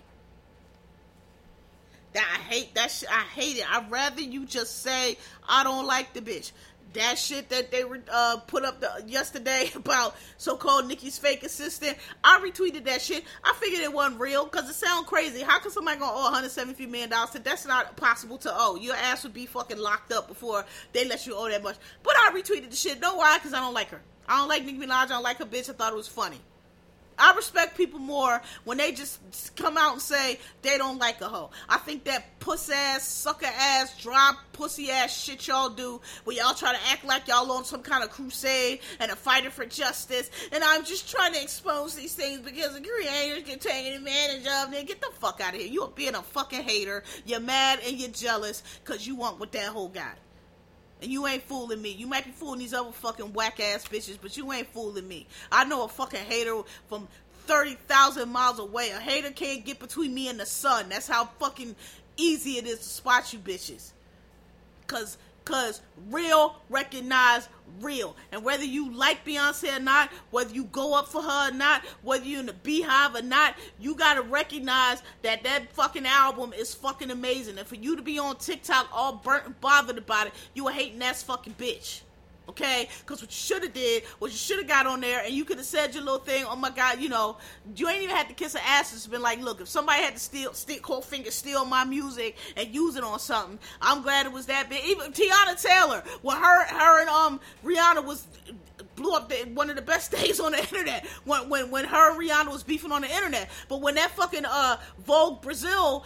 That I hate that shit. I hate it. I'd rather you just say I don't like the bitch. that shit that they were uh, put up the, yesterday *laughs* about so-called Nicki's fake assistant. I retweeted that shit. I figured it wasn't real because it sounds crazy. How can somebody go owe 173 million dollars? That's not possible to owe. Your ass would be fucking locked up before they let you owe that much. But I retweeted the shit. Know why? Because I don't like her. I don't like Nicki Minaj. I don't like her bitch. I thought it was funny. I respect people more when they just come out and say they don't like a hoe. I think that puss ass, sucker ass, dry pussy ass shit y'all do, where y'all try to act like y'all on some kind of crusade and a fighter for justice. And I'm just trying to expose these things because the creators get taken advantage of. Then get the fuck out of here. You're being a fucking hater. You're mad and you're jealous because you want what that hoe got. And you ain't fooling me. You might be fooling these other fucking whack ass bitches, but you ain't fooling me. I know a fucking hater from 30,000 miles away. A hater can't get between me and the sun. That's how fucking easy it is to spot you bitches. Cause Cause real recognize real. And whether you like Beyonce or not, whether you go up for her or not, whether you're in the BeyHive or not, you gotta recognize that that fucking album is fucking amazing. And for you to be on TikTok all burnt and bothered about it, you a hating ass fucking bitch. Okay, because what you should have did was you should have got on there and you could have said your little thing. Oh my God, you know, you ain't even had to kiss her ass. It's been like, look, if somebody had to steal, stick whole finger, steal my music and use it on something, I'm glad it was that big. Even Teyana Taylor, when her, her and um Rihanna was blew up the, one of the best *laughs* days on the internet when when when her and Rihanna was beefing on the internet. But when that fucking uh Vogue Brazil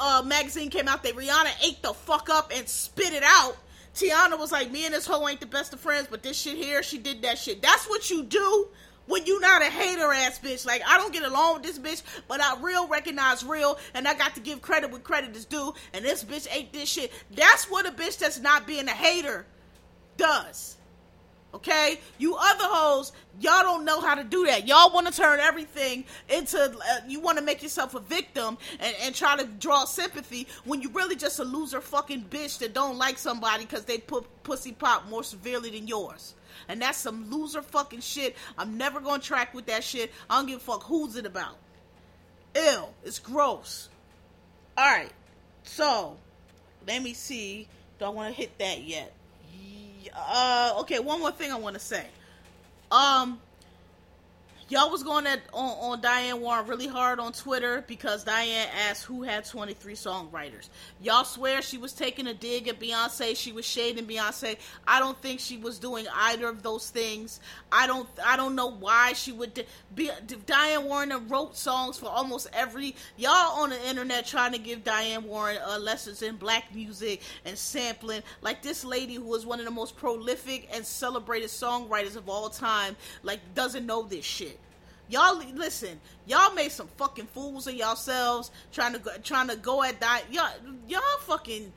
uh magazine came out, that Rihanna ate the fuck up and spit it out Teyana was like, me and this hoe ain't the best of friends, but this shit here, she did that shit. That's what you do when you not a hater ass bitch. Like, I don't get along with this bitch, but I real recognize real, and I got to give credit when credit is due, and this bitch ate this shit. That's what a bitch that's not being a hater does. Okay, you other hoes, y'all don't know how to do that. Y'all want to turn everything into, uh, you want to make yourself a victim and, and try to draw sympathy when you're really just a loser fucking bitch that don't like somebody because they put pussy pop more severely than yours. And that's some loser fucking shit. I'm never gonna track with that shit. I don't give a fuck who's it about. Ill. It's gross. Alright. So, let me see. Don't want to hit that yet uh, okay, one more thing I want to say. Um, y'all was going at on, on Diane Warren really hard on Twitter because Diane asked who had 23 songwriters. Y'all swear she was taking a dig at Beyonce. She was shading Beyonce. I don't think she was doing either of those things. I don't. I don't know why she would. Be, Diane Warren wrote songs for almost every. Y'all on the internet trying to give Diane Warren uh, lessons in black music and sampling. Like this lady who was one of the most prolific and celebrated songwriters of all time. Like doesn't know this shit. Y'all listen. Y'all made some fucking fools of yourselves trying to go, trying to go at that. Y'all y'all fucking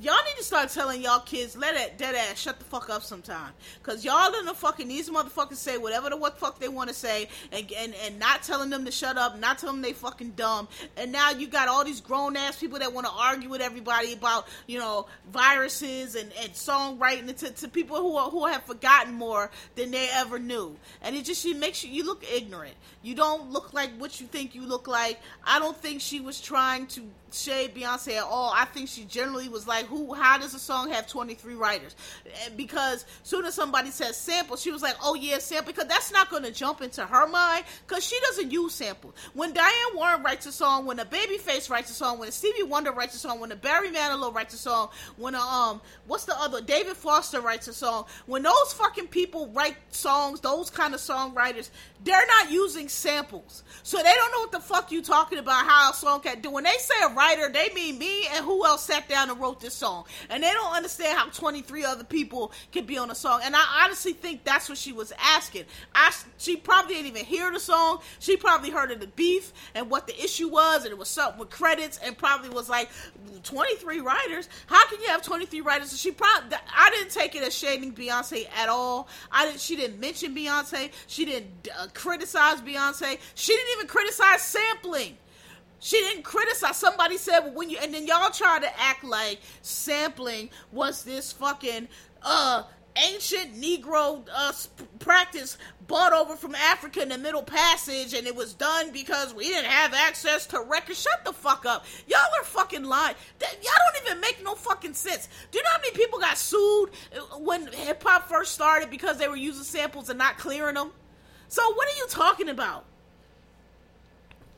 y'all need to start telling y'all kids let that dead ass shut the fuck up sometime. Because y'all in the fucking these motherfuckers say whatever the what fuck they want to say and, and and not telling them to shut up not telling them they fucking dumb. And now you got all these grown ass people that want to argue with everybody about you know viruses and and songwriting to, to people who are, who have forgotten more than they ever knew. And it just it makes you you look ignorant. You don't look like what you think you look like. I don't think she was trying to shade Beyonce at all. I think she generally was like, "Who? How does a song have 23 writers?" Because soon as somebody says sample, she was like, "Oh yeah, sample," because that's not going to jump into her mind because she doesn't use samples. When Diane Warren writes a song, when a Babyface writes a song, when a Stevie Wonder writes a song, when a Barry Manilow writes a song, when a um, what's the other? David Foster writes a song. When those fucking people write songs, those kind of songwriters, they're not using samples, so they don't know what the fuck you talking about. How a song can do when they say a writer, they mean me and who else sat down and wrote this song. And they don't understand how 23 other people can be on a song. And I honestly think that's what she was asking. I, she probably didn't even hear the song. She probably heard of the beef and what the issue was, and it was something with credits, and probably was like, 23 writers? How can you have 23 writers? So she probably, I didn't take it as shading Beyonce at all. I didn't, she didn't mention Beyonce. She didn't uh, criticize Beyonce. She didn't even criticize sampling. She didn't criticize. Somebody said well, when you and then y'all try to act like sampling was this fucking uh ancient Negro uh, sp- practice brought over from Africa in the Middle Passage, and it was done because we didn't have access to records. Shut the fuck up. Y'all are fucking lying. That, y'all don't even make no fucking sense. Do you know how many people got sued uh, when hip hop first started because they were using samples and not clearing them? So what are you talking about?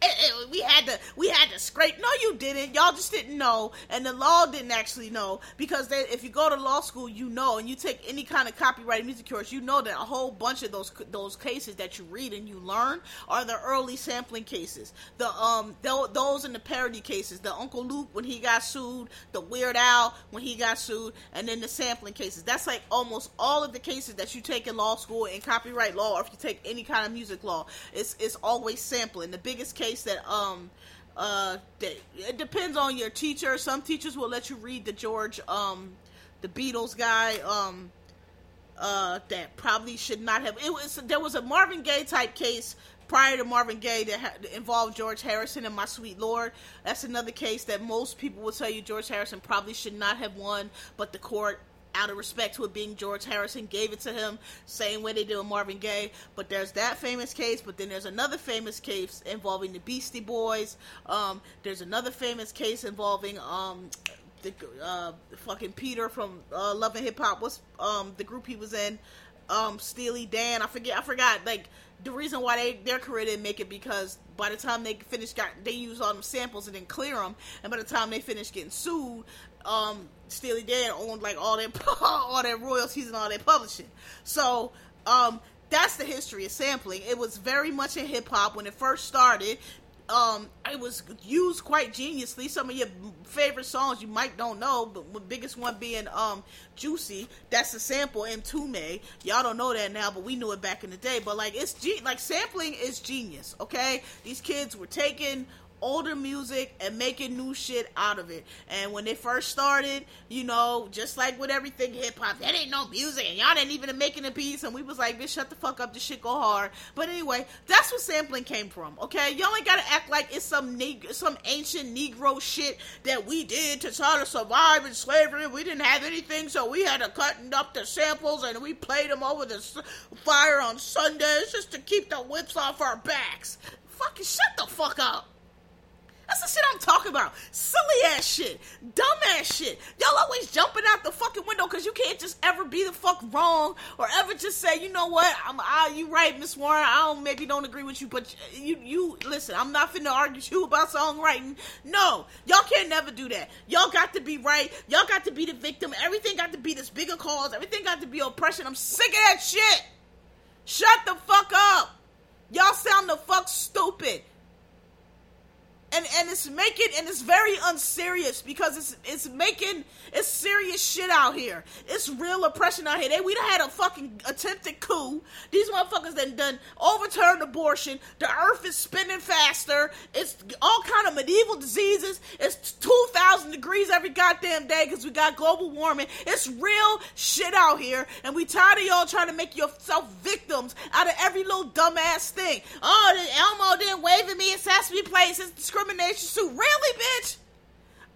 Eh, eh, we had to we had to scrape. No you didn't. Y'all just didn't know. And the law didn't actually know. Because they, if you go to law school you know. And you take any kind of copyright music course you know that a whole bunch of those those cases that you read and you learn are the early sampling cases. The um those in the parody cases. The uncle luke when he got sued. The weird al when he got sued. And then the sampling cases. That's like almost all of the cases that you take in law school in copyright law or if you take any kind of music law. It's it's always sampling. The biggest case that um uh that, it depends on your teacher. Some teachers will let you read the George um the Beatles guy um uh that probably should not have it was there was a Marvin Gaye type case prior to Marvin Gaye that ha- involved George Harrison and My Sweet Lord. That's another case that most people will tell you George Harrison probably should not have won, but the court out of respect to it being George Harrison, gave it to him, same way they did with Marvin Gaye. But there's that famous case, but then there's another famous case involving the Beastie Boys. Um, there's another famous case involving um, the uh, fucking Peter from uh, Love and Hip Hop. What's um, the group he was in? Um, Steely Dan. I forget. I forgot. Like the reason why they their career didn't make it because by the time they finished, got they used all them samples and then clear them, and by the time they finished getting sued, um, Steely Dan owned like all their *laughs* all their royalties and all their publishing. So um, that's the history of sampling. It was very much in hip hop when it first started. Um, it was used quite geniusly. Some of your favorite songs you might don't know, but the biggest one being um "Juicy." That's a sample Mtume. Y'all don't know that now, but we knew it back in the day. But like it's ge- like sampling is genius. Okay, these kids were taking older music and making new shit out of it. And when they first started, you know, just like with everything hip hop, that ain't no music, and y'all didn't even making a piece. And we was like, bitch, shut the fuck up, this shit go hard. But anyway, that's where sampling came from. Okay, y'all ain't gotta act like it's some neg- some ancient Negro shit that we did to try to survive in slavery. We didn't have anything, so we had to cut up the samples and we played them over the fire on Sundays just to keep the whips off our backs. Fucking shut the fuck up. That's the shit I'm talking about. Silly ass shit. Dumb ass shit. Y'all always jumping out the fucking window because you can't just ever be the fuck wrong or ever just say, you know what, I'm I, you right, Miss Warren. I don't maybe don't agree with you, but you you listen, I'm not finna argue with you about songwriting. No, y'all can't never do that. Y'all got to be right. Y'all got to be the victim. Everything got to be this bigger cause. Everything got to be oppression. I'm sick of that shit. Shut the fuck up. Y'all sound the fuck stupid and and it's making and it's very unserious because it's it's making it's serious shit out here. It's real oppression out here. They we done had a fucking attempted coup. These motherfuckers done overturned abortion. The earth is spinning faster. It's all kind of medieval diseases. It's two thousand degrees every goddamn day because we got global warming. It's real shit out here, and we tired of y'all trying to make yourself victims out of every little dumbass thing. Oh, Elmo didn't wave at me in Sesame Place. It's discrimination suit. Really, bitch?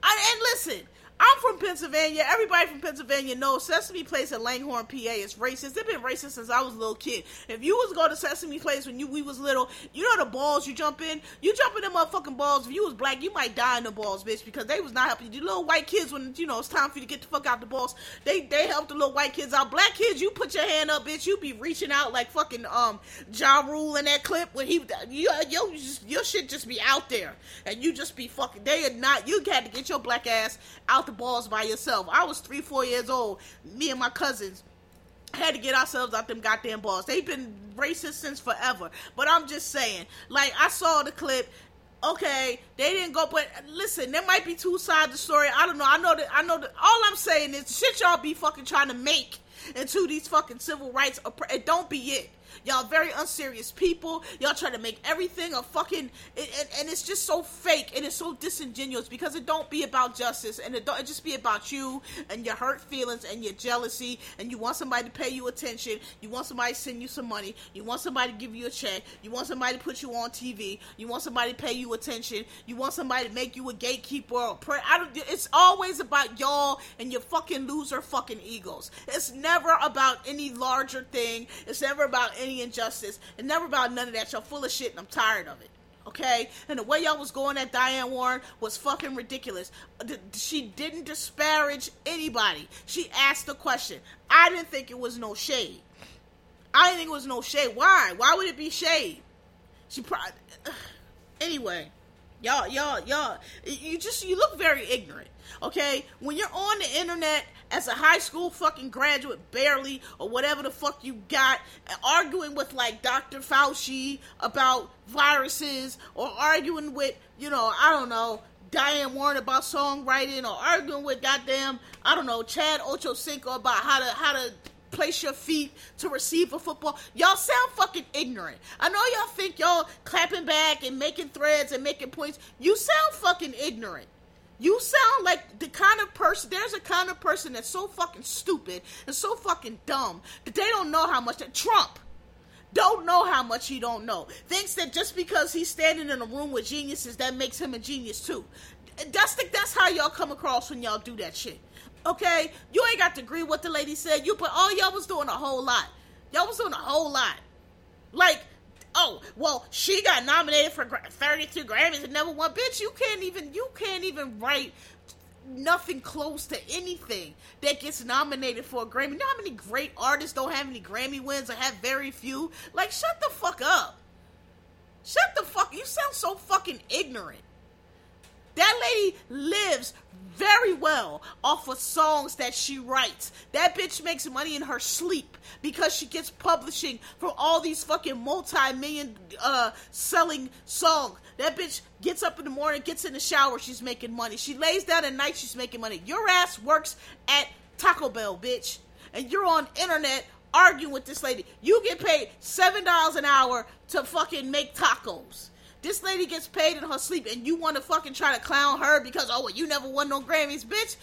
I, and listen, I'm from Pennsylvania. Everybody from Pennsylvania knows Sesame Place in Langhorne, PA is racist. They've been racist since I was a little kid. If you was going to Sesame Place when you we was little, you know the balls you jump in? You jump in them motherfucking balls. If you was black, you might die in the balls, bitch, because they was not helping you. The little white kids, when, you know, it's time for you to get the fuck out the balls, they they help the little white kids out. Black kids, you put your hand up, bitch, you be reaching out like fucking um Ja Rule in that clip when he, you, yo, your shit just be out there. And you just be fucking, they are not, you had to get your black ass out the balls by yourself. I was three, four years old. Me and my cousins had to get ourselves out them goddamn balls. They've been racist since forever. But I'm just saying, like I saw the clip. Okay, they didn't go, but listen, there might be two sides of the story. I don't know. I know that. I know that. All I'm saying is, shit, y'all be fucking trying to make into these fucking civil rights. It don't be it. Y'all very unserious people. Y'all try to make everything a fucking and, and, it's just so fake and it's so disingenuous because it don't be about justice and it don't it just be about you and your hurt feelings and your jealousy and you want somebody to pay you attention. You want somebody to send you some money. You want somebody to give you a check. You want somebody to put you on TV. You want somebody to pay you attention. You want somebody to make you a gatekeeper. Or pray. I don't. It's always about y'all and your fucking loser fucking egos. It's never about any larger thing. It's never about any injustice. and never about none of that. Y'all full of shit, and I'm tired of it. Okay, and the way y'all was going at Diane Warren was fucking ridiculous. She didn't disparage anybody. She asked the question. I didn't think it was no shade. I didn't think it was no shade. Why? Why would it be shade? She probably. *sighs* Anyway, y'all, y'all, y'all. You just you look very ignorant. Okay, when you're on the internet as a high school fucking graduate, barely, or whatever the fuck you got, arguing with like Dr. Fauci about viruses, or arguing with, you know, I don't know, Diane Warren about songwriting, or arguing with goddamn, I don't know, Chad Ochocinco about how to how to place your feet to receive a football. Y'all sound fucking ignorant. I know y'all think y'all clapping back and making threads and making points. You sound fucking ignorant. You sound like the kind of person, there's a kind of person that's so fucking stupid and so fucking dumb that they don't know how much that Trump don't know how much he don't know. Thinks that just because he's standing in a room with geniuses, that makes him a genius too. That's the, that's how y'all come across when y'all do that shit. Okay, you ain't got to agree what the lady said. You, but all y'all was doing a whole lot. Y'all was doing a whole lot. Like, oh, well, she got nominated for 32 Grammys and never won. Bitch, you can't even, you can't even write nothing close to anything that gets nominated for a Grammy. You know how many great artists don't have any Grammy wins or have very few? Like, shut the fuck up. Shut the fuck. You sound so fucking ignorant. That lady lives very well off of songs that she writes. That bitch makes money in her sleep because she gets publishing for all these fucking multi-million uh selling songs. That bitch gets up in the morning, gets in the shower, she's making money. She lays down at night, she's making money. Your ass works at Taco Bell, bitch. And you're on internet arguing with this lady. You get paid seven dollars an hour to fucking make tacos. This lady gets paid in her sleep, and you want to fucking try to clown her because oh, well, you never won no Grammys, bitch.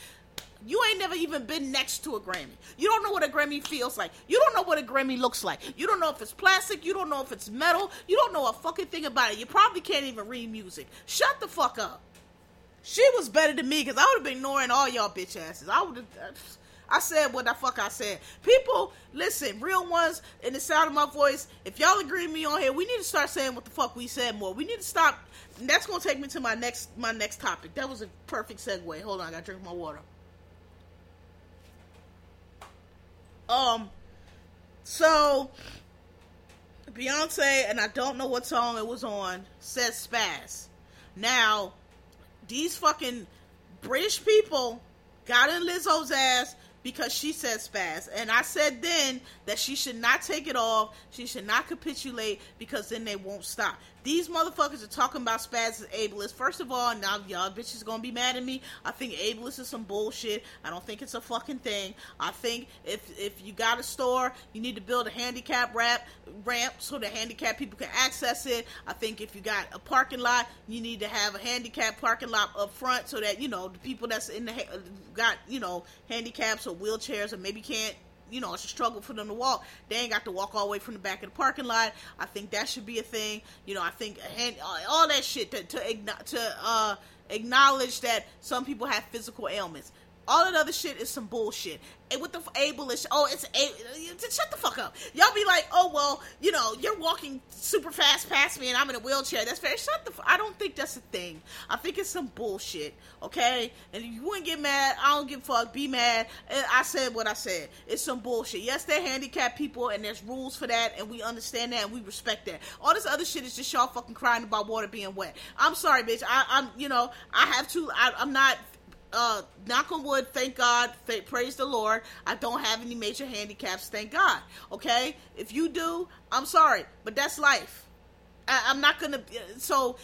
You ain't never even been next to a Grammy. You don't know what a Grammy feels like. You don't know what a Grammy looks like. You don't know if it's plastic. You don't know if it's metal. You don't know a fucking thing about it. You probably can't even read music. Shut the fuck up. She was better than me because I would have been ignoring all y'all bitch asses. I would have. Uh, I said what the fuck I said. People, listen, real ones in the sound of my voice, if y'all agree with me on here, we need to start saying what the fuck we said more. We need to stop. That's gonna take me to my next my next topic. That was a perfect segue. Hold on, I gotta drink my water. Um, so Beyonce and I don't know what song it was on says spaz. Now, these fucking British people got in Lizzo's ass because she says fast. And I said then that she should not take it off. She should not capitulate because then they won't stop. These motherfuckers are talking about spaz as ableist. First of all, now y'all bitches gonna be mad at me. I think ableist is some bullshit. I don't think it's a fucking thing. I think if if you got a store, you need to build a handicap ramp ramp so the handicap people can access it. I think if you got a parking lot, you need to have a handicap parking lot up front so that you know the people that's in the got you know handicaps or wheelchairs or maybe can't you know, it's a struggle for them to walk. They ain't got to walk all the way from the back of the parking lot. I think that should be a thing. You know, I think all that shit to to, to uh, acknowledge that some people have physical ailments. All that other shit is some bullshit. And with the ableist, oh, it's a, shut the fuck up. Y'all be like, oh well, you know, you're walking super fast past me and I'm in a wheelchair. That's fair. Shut the. I don't think that's a thing. I think it's some bullshit. Okay, and you wouldn't get mad. I don't give a fuck. Be mad. And I said what I said. It's some bullshit. Yes, they're handicapped people and there's rules for that, and we understand that and we respect that. All this other shit is just y'all fucking crying about water being wet. I'm sorry, bitch. I, I'm, you know, I have to. I, I'm not uh, knock on wood, thank God, th- praise the Lord. I don't have any major handicaps, thank God. Okay, if you do, I'm sorry, but that's life. I- am not gonna. So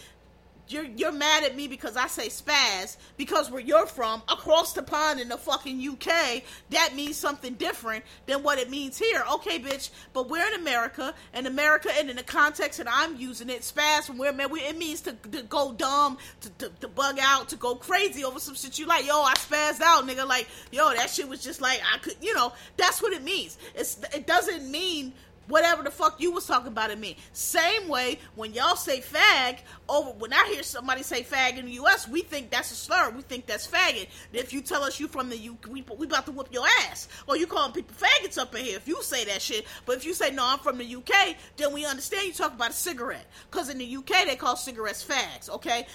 you're you're mad at me because I say spaz because where you're from across the pond in the fucking UK that means something different than what it means here. Okay, bitch, but we're in America and America and in the context that I'm using it, spaz from where man it means to, to go dumb, to, to, to bug out, to go crazy over some shit you like. Yo, I spazzed out, nigga. Like yo, that shit was just like I could, you know, that's what it means. It's it doesn't mean whatever the fuck you was talking about it mean. Same way when y'all say fag over when I hear somebody say fag in the US, we think that's a slur. We think that's faggot. If you tell us you from the UK, we, we about to whoop your ass. Or you calling people faggots up in here if you say that shit. But if you say no, I'm from the UK, then we understand you talk about a cigarette. Cause in the UK they call cigarettes fags. Okay,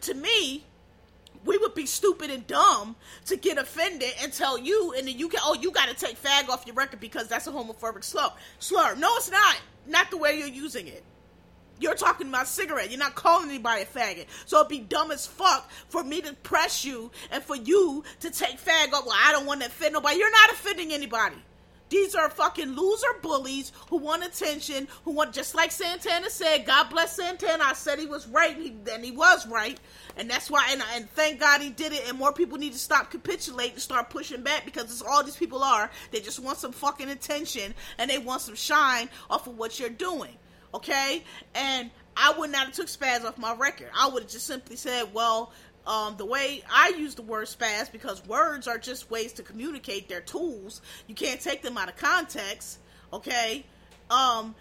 to me we would be stupid and dumb to get offended and tell you and then you UK, oh, you got to take fag off your record because that's a homophobic slur. Slur. No, it's not. Not the way you're using it. You're talking about cigarette. You're not calling anybody a faggot. So it'd be dumb as fuck for me to press you and for you to take fag off. Well, I don't want to offend nobody. You're not offending anybody. These are fucking loser bullies who want attention, who want just like Santana said. God bless Santana. I said he was right, and he, and he was right, and that's why. And, and thank God he did it. And more people need to stop capitulating, and start pushing back because it's all these people are. They just want some fucking attention and they want some shine off of what you're doing. Okay, and I would not have took spaz off my record. I would have just simply said, well, um, the way I use the word spaz because words are just ways to communicate. They're tools. You can't take them out of context. Okay. Um,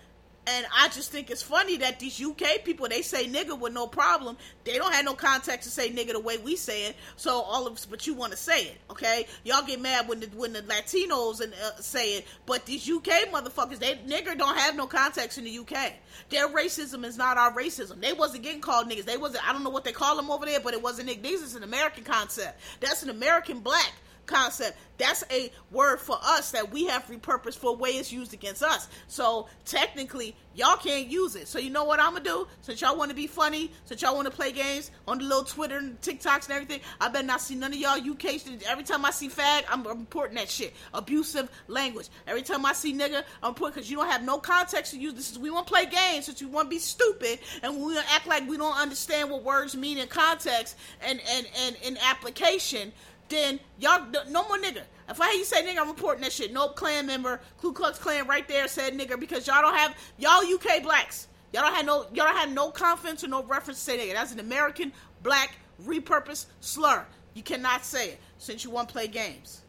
and I just think it's funny that these UK people they say nigga with no problem. They don't have no context to say nigga the way we say it. So all of us, but you want to say it, okay? Y'all get mad when the when the Latinos and uh, say it, but these UK motherfuckers they nigger don't have no context in the UK. Their racism is not our racism. They wasn't getting called niggas. They wasn't. I don't know what they call them over there, but it wasn't niggas. Is an American concept. That's an American black concept. That's a word for us that we have repurposed for way it's used against us. So technically, y'all can't use it. So you know what I'm gonna do? Since y'all want to be funny, since y'all want to play games on the little Twitter and TikToks and everything, I better not see none of y'all UK. Every time I see fag, I'm reporting that shit. Abusive language. Every time I see nigga, I'm reporting because you don't have no context to use. This is we want to play games since we want to be stupid and we act like we don't understand what words mean in context and and and in application then y'all no more nigga. If I hear you say nigga, I'm reporting that shit. Nope, clan member, Ku Klux Klan right there said nigga because y'all don't have y'all UK blacks. Y'all don't have no y'all don't have no confidence or no reference to say nigga. That's an American black repurposed slur. You cannot say it since you want to play games.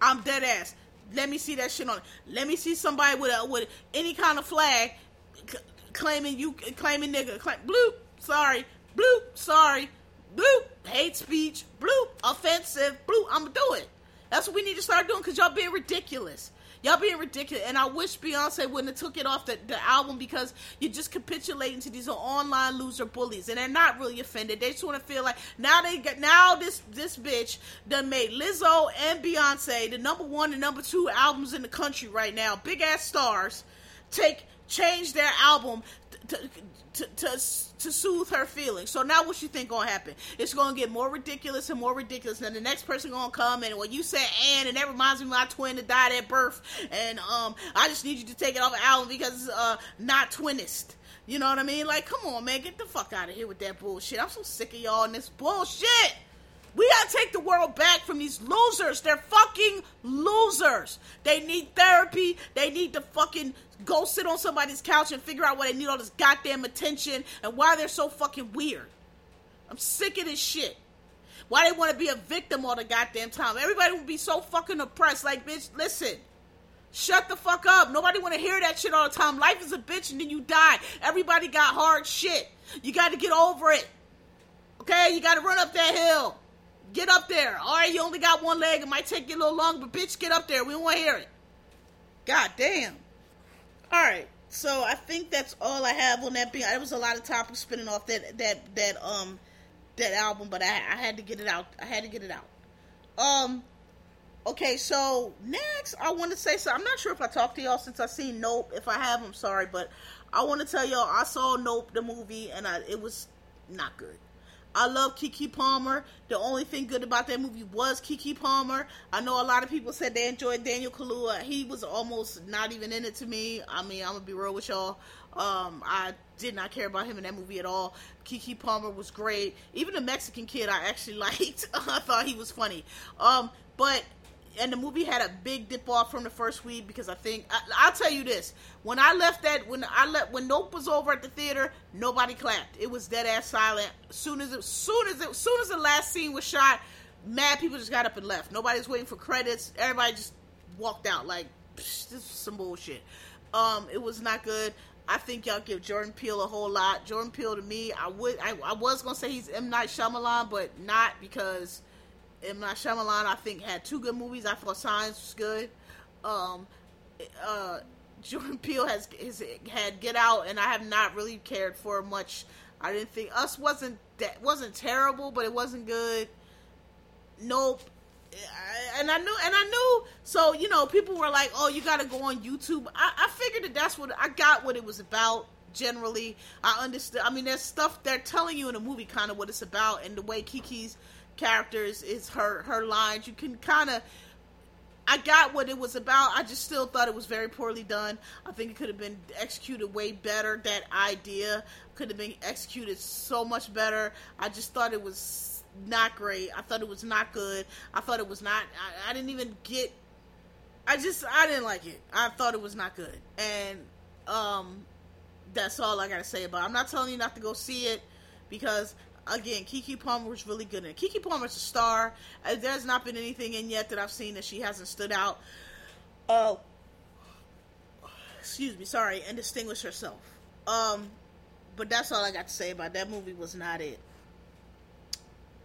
I'm dead ass. Let me see that shit on. Let me see somebody with a with any kind of flag c- claiming you claiming nigga. Claim, bloop. Sorry. Bloop. Sorry bloop, hate speech, bloop, offensive, bloop. I'm gonna do it. That's what we need to start doing because y'all being ridiculous. Y'all being ridiculous, and I wish Beyonce wouldn't have took it off the, the album because you're just capitulating to these online loser bullies, and they're not really offended. They just want to feel like now they got now this this bitch done made Lizzo and Beyonce the number one and number two albums in the country right now, big ass stars, take change their album to, to, to, to soothe her feelings. So now what you think gonna happen? It's gonna get more ridiculous and more ridiculous. And the next person gonna come and well you said and and that reminds me of my twin that died at birth and um I just need you to take it off the album because uh not twinist. You know what I mean? Like, come on, man, get the fuck out of here with that bullshit. I'm so sick of y'all and this bullshit. We gotta take the world back from these losers. They're fucking losers. They need therapy. They need to fucking go sit on somebody's couch and figure out why they need all this goddamn attention and why they're so fucking weird. I'm sick of this shit. Why they want to be a victim all the goddamn time. Everybody will be so fucking oppressed. Like, bitch, listen. Shut the fuck up. Nobody want to hear that shit all the time. Life is a bitch and then you die. Everybody got hard shit. You got to get over it. Okay? You got to run up that hill. Get up there. All right, you only got one leg. It might take you a little longer, but bitch, get up there. We don't want to hear it. God damn. All right. So I think that's all I have on that. There was a lot of topics spinning off that that that um that album, but I, I had to get it out. I had to get it out. Um. Okay, so next I want to say so. I'm not sure if I talked to y'all since I seen Nope. If I have, I'm sorry, but I want to tell y'all I saw Nope the movie and I, it was not good. I love Keke Palmer. The only thing good about that movie was Keke Palmer. I know a lot of people said they enjoyed Daniel Kaluuya. He was almost not even in it to me. I mean, I'm gonna be real with y'all. Um, I did not care about him in that movie at all. Keke Palmer was great. Even the Mexican kid I actually *laughs* liked. I thought he was funny. Um, but and the movie had a big dip off from the first week because I think I, will tell you this: when I left that, when I left, when Nope was over at the theater, nobody clapped. It was dead ass silent. Soon as it, soon as it, soon as the last scene was shot, mad people just got up and left. Nobody's waiting for credits. Everybody just walked out like this is some bullshit. Um, it was not good. I think y'all give Jordan Peele a whole lot. Jordan Peele to me, I would, I, I was gonna say he's M Night Shyamalan, but not because M Night Shyamalan, I think, had two good movies. I thought Signs was good. Um, uh, Jordan *laughs* Peele has, has had Get Out, and I have not really cared for much. I didn't think Us wasn't that wasn't terrible, but it wasn't good. Nope. And I knew, and I knew. So you know, people were like, "Oh, you got to go on YouTube." I, I figured that that's what I got. What it was about generally. I understood. I mean, there's stuff they're telling you in a movie, kind of what it's about, and the way Keke's characters is her her lines. You can kind of I got what it was about. I just still thought it was very poorly done. I think it could have been executed way better. That idea could have been executed so much better. I just thought it was not great. I thought it was not good. I thought it was not. I, I didn't even get. I just I didn't like it. I thought it was not good, and um, that's all I gotta say about. it. I'm not telling you not to go see it because again, Keke Palmer was really good in it. Keke Palmer's a star. Uh, there's not been anything in yet that I've seen that she hasn't stood out. Oh, uh, excuse me, sorry, and distinguished herself. Um, but that's all I got to say about that movie. Was not it.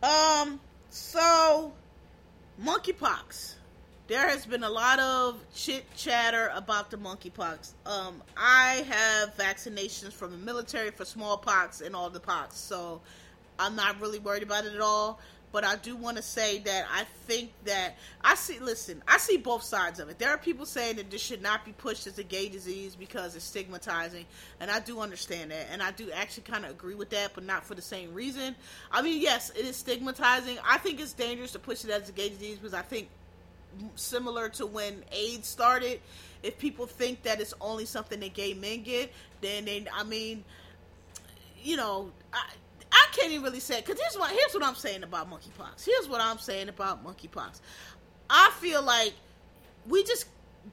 Um, so monkeypox. There has been a lot of chit chatter about the monkeypox. Um, I have vaccinations from the military for smallpox and all the pox, so I'm not really worried about it at all. But I do want to say that I think that I see. Listen, I see both sides of it. There are people saying that this should not be pushed as a gay disease because it's stigmatizing, and I do understand that, and I do actually kind of agree with that, but not for the same reason. I mean, yes, it is stigmatizing. I think it's dangerous to push it as a gay disease because I think similar to when AIDS started, if people think that it's only something that gay men get, then they, I mean, you know, I, I can't even really say because here's what here's what I'm saying about monkeypox. Here's what I'm saying about monkeypox. I feel like we just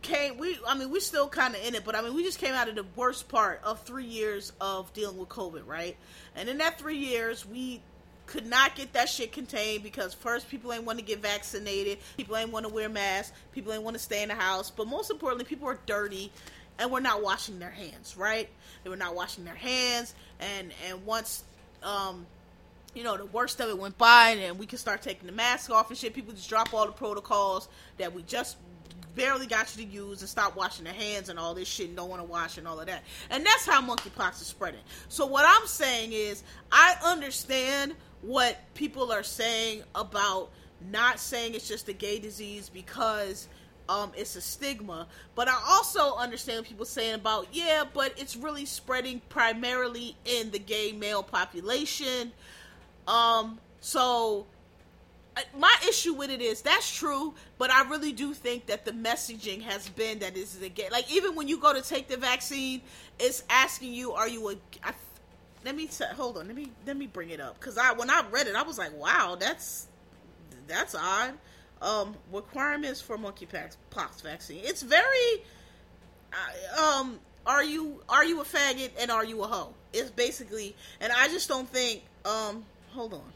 came. We I mean we're still kind of in it, but I mean we just came out of the worst part of three years of dealing with COVID, right? And in that three years, we could not get that shit contained because first people ain't want to get vaccinated, people ain't want to wear masks, people ain't want to stay in the house, but most importantly, people are dirty and we're not washing their hands, right? They were not washing their hands, and and once um, you know, the worst of it went by, and we can start taking the mask off and shit. People just drop all the protocols that we just barely got you to use and stop washing their hands and all this shit and don't want to wash and all of that. And that's how monkeypox is spreading. So what I'm saying is, I understand what people are saying about not saying it's just a gay disease because um, it's a stigma. But I also understand people saying about, yeah, but it's really spreading primarily in the gay male population. Um, so my issue with it is that's true, but I really do think that the messaging has been that this is a gay. Like even when you go to take the vaccine, it's asking you, "Are you a?" I, let me t- hold on. Let me let me bring it up because I when I read it, I was like, "Wow, that's that's odd." Um, requirements for monkeypox vaccine. It's very uh, um, are you are you a faggot and are you a hoe? It's basically, and I just don't think. Um, hold on,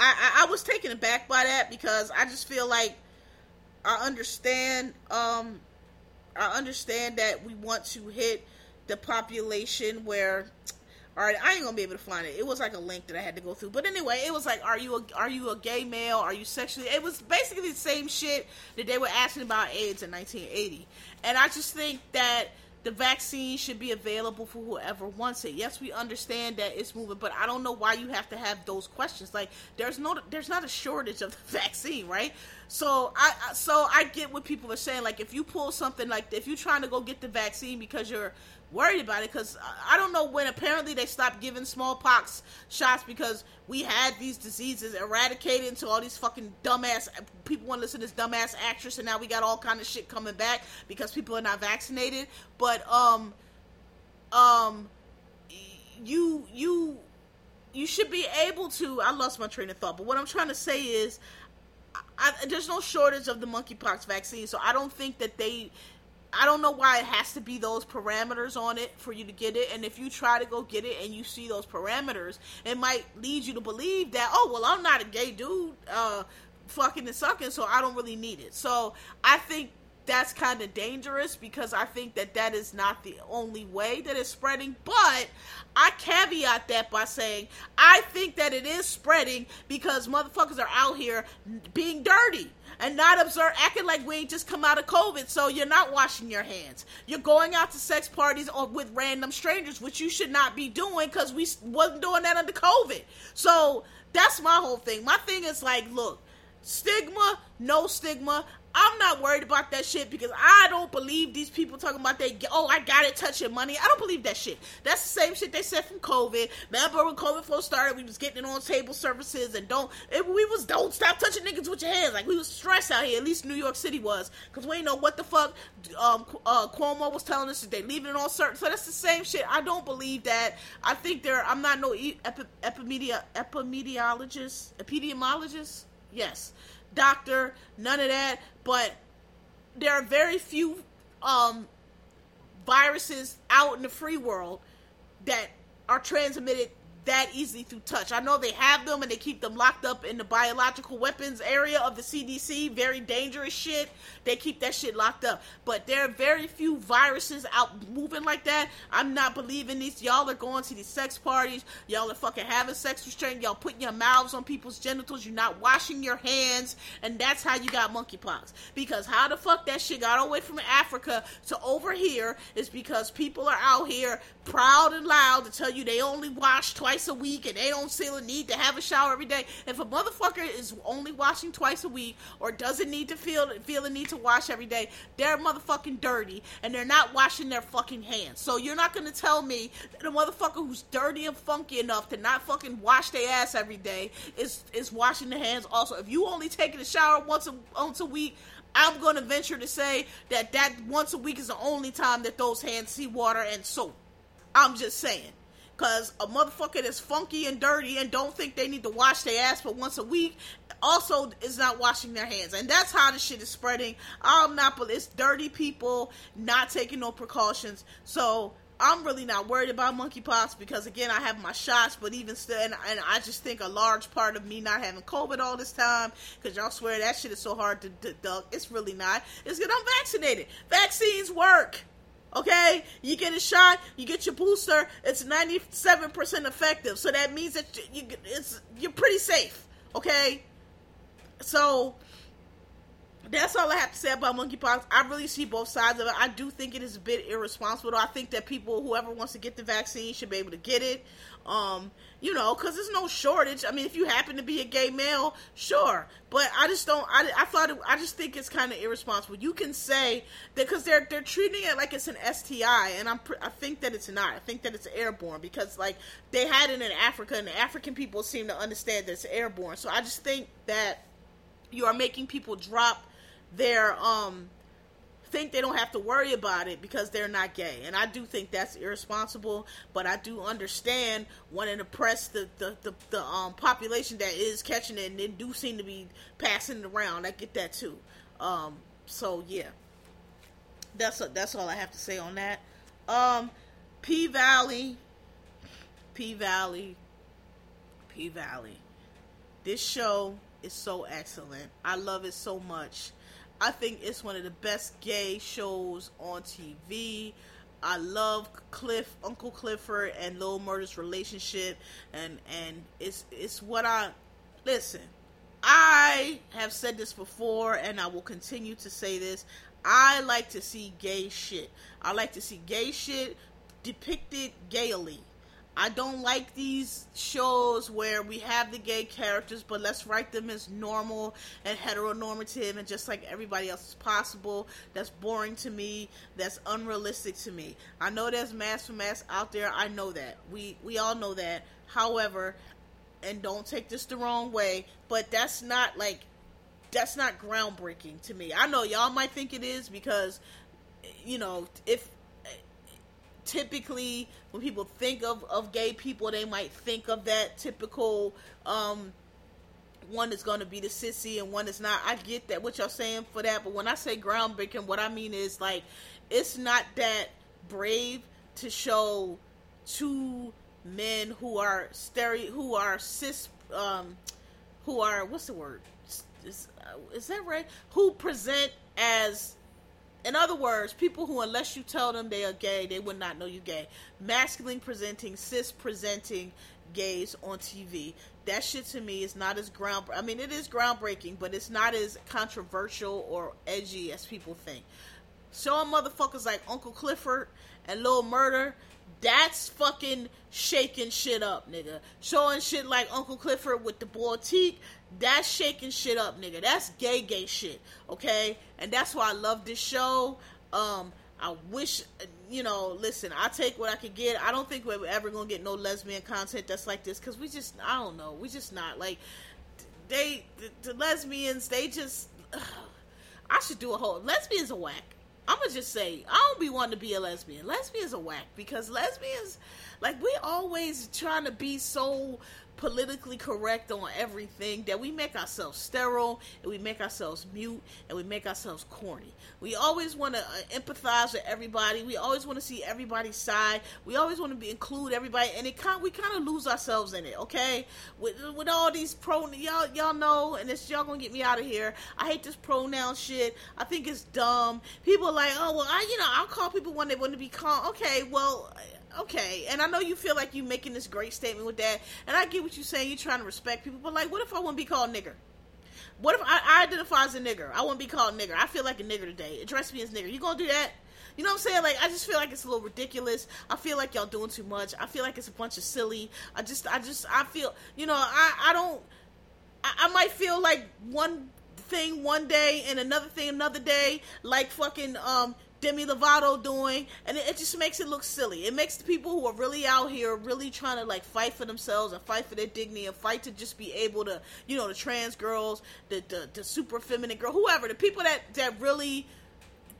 I, I, I was taken aback by that because I just feel like I understand. Um, I understand that we want to hit the population where all right, I ain't gonna be able to find it. It was like a link that I had to go through. But anyway, it was like, are you a, are you a gay male? Are you sexually? It was basically the same shit that they were asking about AIDS in 1980. And I just think that the vaccine should be available for whoever wants it. Yes, we understand that it's moving, but I don't know why you have to have those questions. Like, there's no, there's not a shortage of *laughs* the vaccine, right? So I, so I get what people are saying. Like, if you pull something like, if you're trying to go get the vaccine because you're worried about it because I don't know when apparently they stopped giving smallpox shots because we had these diseases eradicated into all these fucking dumbass people want to listen to this dumbass actress and now we got all kind of shit coming back because people are not vaccinated but um um you you you should be able to. I lost my train of thought, but what I'm trying to say is, I, there's no shortage of the monkeypox vaccine, so I don't think that they. I don't know why it has to be those parameters on it for you to get it. And if you try to go get it and you see those parameters, it might lead you to believe that, oh, well, I'm not a gay dude, uh, fucking and sucking, so I don't really need it. So I think that's kind of dangerous because I think that that is not the only way that it's spreading. But I caveat that by saying I think that it is spreading because motherfuckers are out here being dirty and not observe acting like we ain't just come out of COVID. So you're not washing your hands. You're going out to sex parties or with random strangers, which you should not be doing because we wasn't doing that under COVID. So that's my whole thing. My thing is like, look, stigma, no stigma. I'm not worried about that shit because I don't believe these people talking about they oh I got it touching money. I don't believe that shit. That's the same shit they said from COVID. Remember when COVID first started, we was getting it on table services and don't it, we was don't stop touching niggas with your hands. Like we was stressed out here. At least New York City was because we ain't know what the fuck um, uh, Cuomo was telling us that they leaving it on certain. So that's the same shit. I don't believe that. I think there. I'm not no epi, epimedia epidemiologist epidemiologist. Yes doctor, none of that. But there are very few um, viruses out in the free world that are transmitted that easily through touch. I know they have them and they keep them locked up in the biological weapons area of the CDC. Very dangerous shit. They keep that shit locked up. But there are very few viruses out moving like that. I'm not believing these. Y'all are going to these sex parties. Y'all are fucking having sex restraint. Y'all putting your mouths on people's genitals. You're not washing your hands. And that's how you got monkeypox. Because how the fuck that shit got away from Africa to over here is because people are out here proud and loud to tell you they only wash twice a week and they don't feel a need to have a shower every day. If a motherfucker is only washing twice a week or doesn't need to feel feel a need to wash every day, they're motherfucking dirty and they're not washing their fucking hands. So you're not gonna tell me that a motherfucker who's dirty and funky enough to not fucking wash their ass every day is is washing their hands also. If you only taking a shower once a once a week, I'm going to venture to say that that once a week is the only time that those hands see water and soap. I'm just saying. Cause a motherfucker that's funky and dirty and don't think they need to wash their ass but once a week also is not washing their hands. And that's how the shit is spreading. I'm not it's dirty people not taking no precautions. So I'm really not worried about monkeypox because again I have my shots, but even still, and, and, I just think a large part of me not having COVID all this time because y'all swear that shit is so hard to deduct. It's really not. It's because I'm vaccinated. Vaccines work. Okay, you get a shot, you get your booster. It's ninety seven percent effective, so that means that you, it's you're pretty safe. Okay, so that's all I have to say about monkeypox. I really see both sides of it. I do think it is a bit irresponsible. I think that people, whoever wants to get the vaccine, should be able to get it. Um, you know, because there's no shortage. I mean, if you happen to be a gay male, sure. But I just don't. I, I thought. It, I just think it's kind of irresponsible. You can say that because they're they're treating it like it's an STI, and I'm I think that it's not. I think that it's airborne because like they had it in Africa, and African people seem to understand that it's airborne. So I just think that you are making people drop their um think they don't have to worry about it because they're not gay. And I do think that's irresponsible, but I do understand wanting to press the, the, the, the um, population that is catching it and they do seem to be passing it around. I get that too. Um, so yeah. That's a, that's all I have to say on that. Um, P Valley, P Valley, P Valley. This show is so excellent. I love it so much. I think it's one of the best gay shows on TV. I love Cliff, Uncle Clifford, and Lil Murda's relationship, and and it's it's what I listen. I have said this before, and I will continue to say this. I like to see gay shit. I like to see gay shit depicted gaily. I don't like these shows where we have the gay characters, but let's write them as normal and heteronormative and just like everybody else is possible. That's boring to me. That's unrealistic to me. I know there's mass for mass out there. I know that. We we all know that. However, and don't take this the wrong way, but that's not like that's not groundbreaking to me. I know y'all might think it is because you know if typically when people think of, of gay people they might think of that typical um one is going to be the sissy and one is not. I get that what y'all saying for that but when i say groundbreaking what i mean is like it's not that brave to show two men who are stereo who are cis um who are what's the word? Is, uh, is that right? Who present as in other words, people who, unless you tell them they are gay, they would not know you gay. Masculine presenting, cis presenting gays on TV. That shit to me is not as ground. I mean, it is groundbreaking, but it's not as controversial or edgy as people think. Showing motherfuckers like Uncle Clifford and Lil Murda that's fucking shaking shit up, nigga. Showing shit like Uncle Clifford with the Baltique, that's shaking shit up, nigga. That's gay, gay shit, okay? And that's why I love this show. Um, I wish, you know, listen, I take what I could get. I don't think we're ever gonna get no lesbian content that's like this because we just, I don't know, we just not like they, the, the lesbians, they just. Ugh, I should do a whole lesbians are whack. I'm gonna just say I don't be wanting to be a lesbian. Lesbians are whack because lesbians, like we always trying to be so politically correct on everything that we make ourselves sterile and we make ourselves mute and we make ourselves corny. We always want to uh, empathize with everybody. We always want to see everybody's side. We always want to be include everybody, and it kind we kind of lose ourselves in it. Okay, with with all these pro y'all y'all know, and it's y'all gonna get me out of here. I hate this pronoun shit. I think it's dumb. People are like, oh well, I you know I'll call people when they want to be called. Okay, well okay, and I know you feel like you're making this great statement with that, and I get what you're saying. You're trying to respect people, but like, what if I to be called nigger? What if I, I identify as a nigger? I to be called nigger. I feel like a nigger today. Address me as nigger. You gonna do that? You know what I'm saying? Like, I just feel like it's a little ridiculous. I feel like y'all doing too much. I feel like it's a bunch of silly. I just, I just, I feel, you know, I, I don't, I, I might feel like one thing one day and another thing another day, like fucking um Demi Lovato doing, and it, it, just makes it look silly. It makes the people who are really out here really trying to like fight for themselves and fight for their dignity and fight to just be able to, you know, the trans girls, the the, the super feminine girl, whoever, the people that that really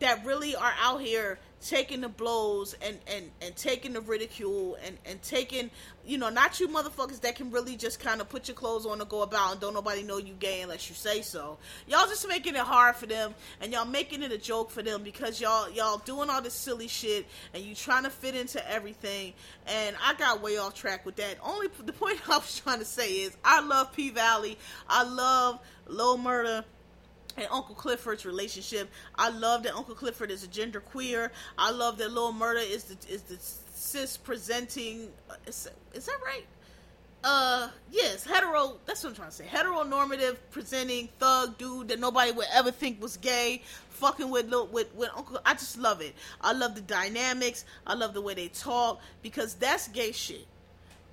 that really are out here taking the blows and and and taking the ridicule and and taking you know not you motherfuckers that can really just kind of put your clothes on and go about and don't nobody know you gay unless you say so. Y'all just making it hard for them and y'all making it a joke for them because y'all y'all doing all this silly shit and you trying to fit into everything. And i got way off track with that. Only the point *laughs* i was trying to say is i love p valley. I love Lil Murda and Uncle Clifford's relationship. I love that Uncle Clifford is a gender queer. I love that Lil Murda is the is the cis presenting. Uh, is, is that right? Uh, yes, hetero. That's what I'm trying to say. Heteronormative presenting thug dude that nobody would ever think was gay. Fucking with with with Uncle. I just love it. I love the dynamics. I love the way they talk because that's gay shit.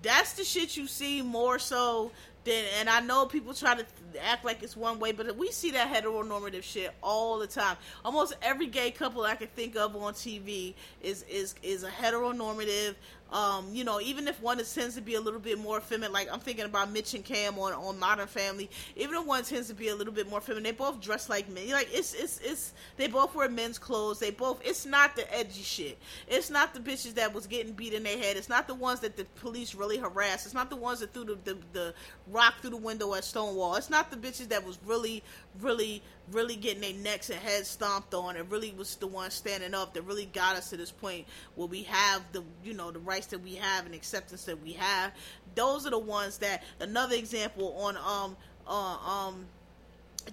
That's the shit you see more so then and I know people try to act like it's one way, but we see that heteronormative shit all the time. Almost every gay couple I can think of on TV is is is a heteronormative um, you know, even if one tends to be a little bit more feminine, like I'm thinking about Mitch and Cam on, on Modern Family. Even if one tends to be a little bit more feminine, they both dress like men. Like it's it's it's they both wear men's clothes. They both. It's not the edgy shit. It's not the bitches that was getting beat in their head. It's not the ones that the police really harassed. It's not the ones that threw the the, the rock through the window at Stonewall. It's not the bitches that was really really really getting their necks and heads stomped on and really was the one standing up that really got us to this point where we have the you know the rights that we have and acceptance that we have those are the ones that another example on um uh, um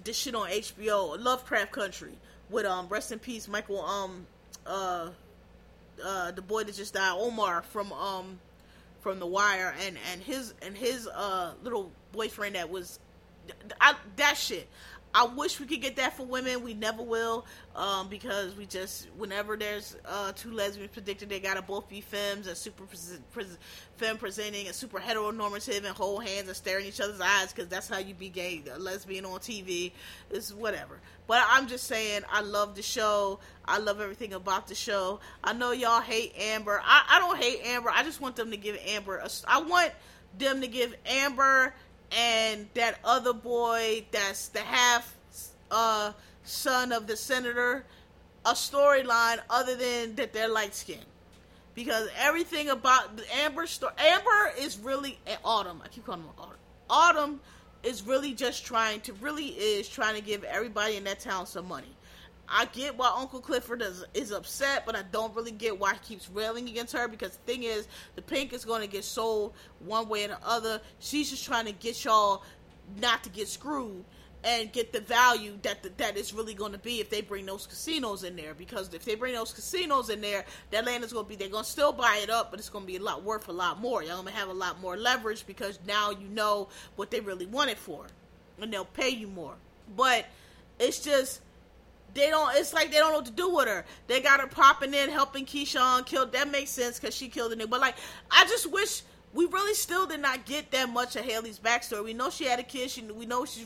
this shit on HBO Lovecraft Country with um rest in peace Michael um uh uh the boy that just died Omar from um from The Wire and and his and his uh little boyfriend that was I, that shit I wish we could get that for women. We never will, um, because we just whenever there's uh, two lesbians predicted, they gotta both be femmes and super pre- femme presenting and super heteronormative and hold hands and stare in each other's eyes because that's how you be gay, a lesbian on TV. It's whatever. But I'm just saying, I love the show. I love everything about the show. I know y'all hate Amber. I, I don't hate Amber. I just want them to give Amber. A, I want them to give Amber and that other boy that's the half uh, son of the senator a storyline other than that they're light skinned. because everything about the Amber story, Amber is really Autumn. I keep calling her Autumn. Autumn is really just trying to really is trying to give everybody in that town some money. I get why Uncle Clifford is, is upset, but I don't really get why he keeps railing against her because the thing is, the Pynk is going to get sold one way or the other. She's just trying to get y'all not to get screwed and get the value that the, that it's really going to be if they bring those casinos in there. Because if they bring those casinos in there, that land is going to be they're going to still buy it up, but it's going to be a lot worth a lot more. Y'all going to have a lot more leverage because now you know what they really want it for, and they'll pay you more. But it's just they don't. It's like they don't know what to do with her. They got her popping in, helping Keyshawn kill. That makes sense because she killed the nigga. But like, I just wish we really still did not get that much of Haley's backstory. We know she had a kid. She we know she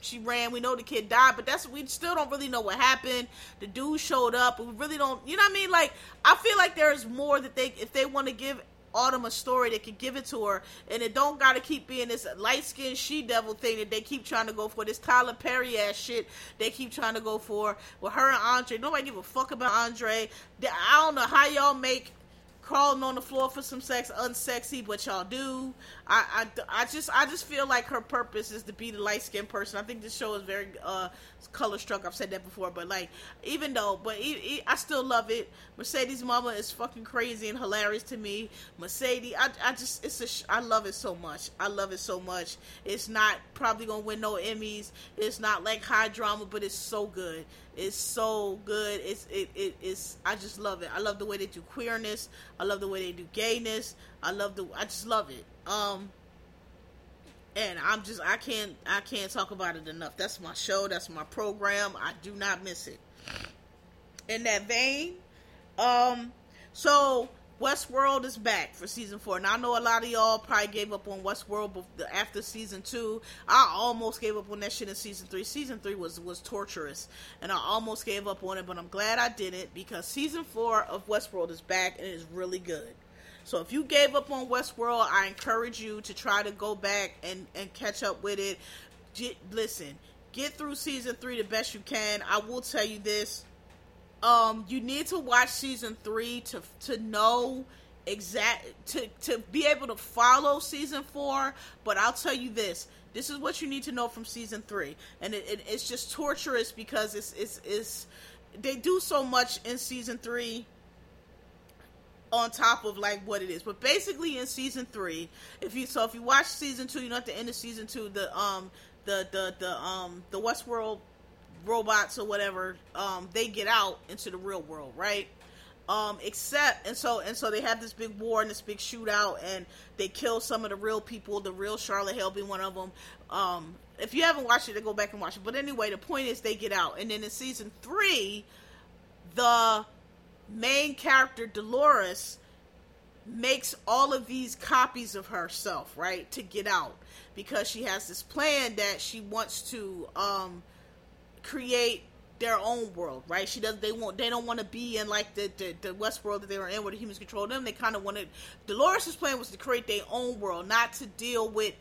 she ran. We know the kid died, but that's we still don't really know what happened. The dude showed up. We really don't. You know what I mean? Like I feel like there's more that they if they want to give Autumn a story, they could give it to her, and it don't gotta keep being this light skinned she devil thing that they keep trying to go for. This Tyler Perry ass shit they keep trying to go for with her and Andre. Nobody give a fuck about Andre. I don't know how y'all make crawling on the floor for some sex unsexy, but y'all do. I, I, I just I just feel like her purpose is to be the light skinned person. I think this show is very uh, color struck. I've said that before, but like even though, but I still love it. Mercedes Mama is fucking crazy and hilarious to me. Mercedes, I, I just it's a I love it so much. I love it so much. It's not probably gonna win no Emmys. It's not like high drama, but it's so good. It's so good. It's it, it it's I just love it. I love the way they do queerness. I love the way they do gayness. I love the I just love it. Um and I'm just I can't I can't talk about it enough. That's my show, that's my program. I do not miss it. In that vein, um so Westworld is back for season four. And I know a lot of y'all probably gave up on Westworld after season two. I almost gave up on that shit in season three. Season three was was torturous, and I almost gave up on it, but I'm glad I didn't because season four of Westworld is back and it is really good. So if you gave up on Westworld, I encourage you to try to go back and, and catch up with it. Get, listen, get through season three the best you can. I will tell you this. Um, you need to watch season three to to know exact to to be able to follow season four. But I'll tell you this: this is what you need to know from season three, and it, it, it's just torturous because it's it's it's they do so much in season three on top of like what it is. But basically in season three, if you so if you watch season two, you know at the end of season two, the um the the the um the Westworld robots or whatever, um, they get out into the real world, right? Um, except and so and so they have this big war and this big shootout and they kill some of the real people, the real Charlotte Hale being one of them. Um, if you haven't watched it, then go back and watch it. But anyway, the point is they get out, and then in season three, the main character Dolores makes all of these copies of herself, right, to get out because she has this plan that she wants to um, create their own world, right? She does. They want. They don't want to be in like the, the the West world that they were in, where the humans control them. They kind of wanted. Dolores' plan was to create their own world, not to deal with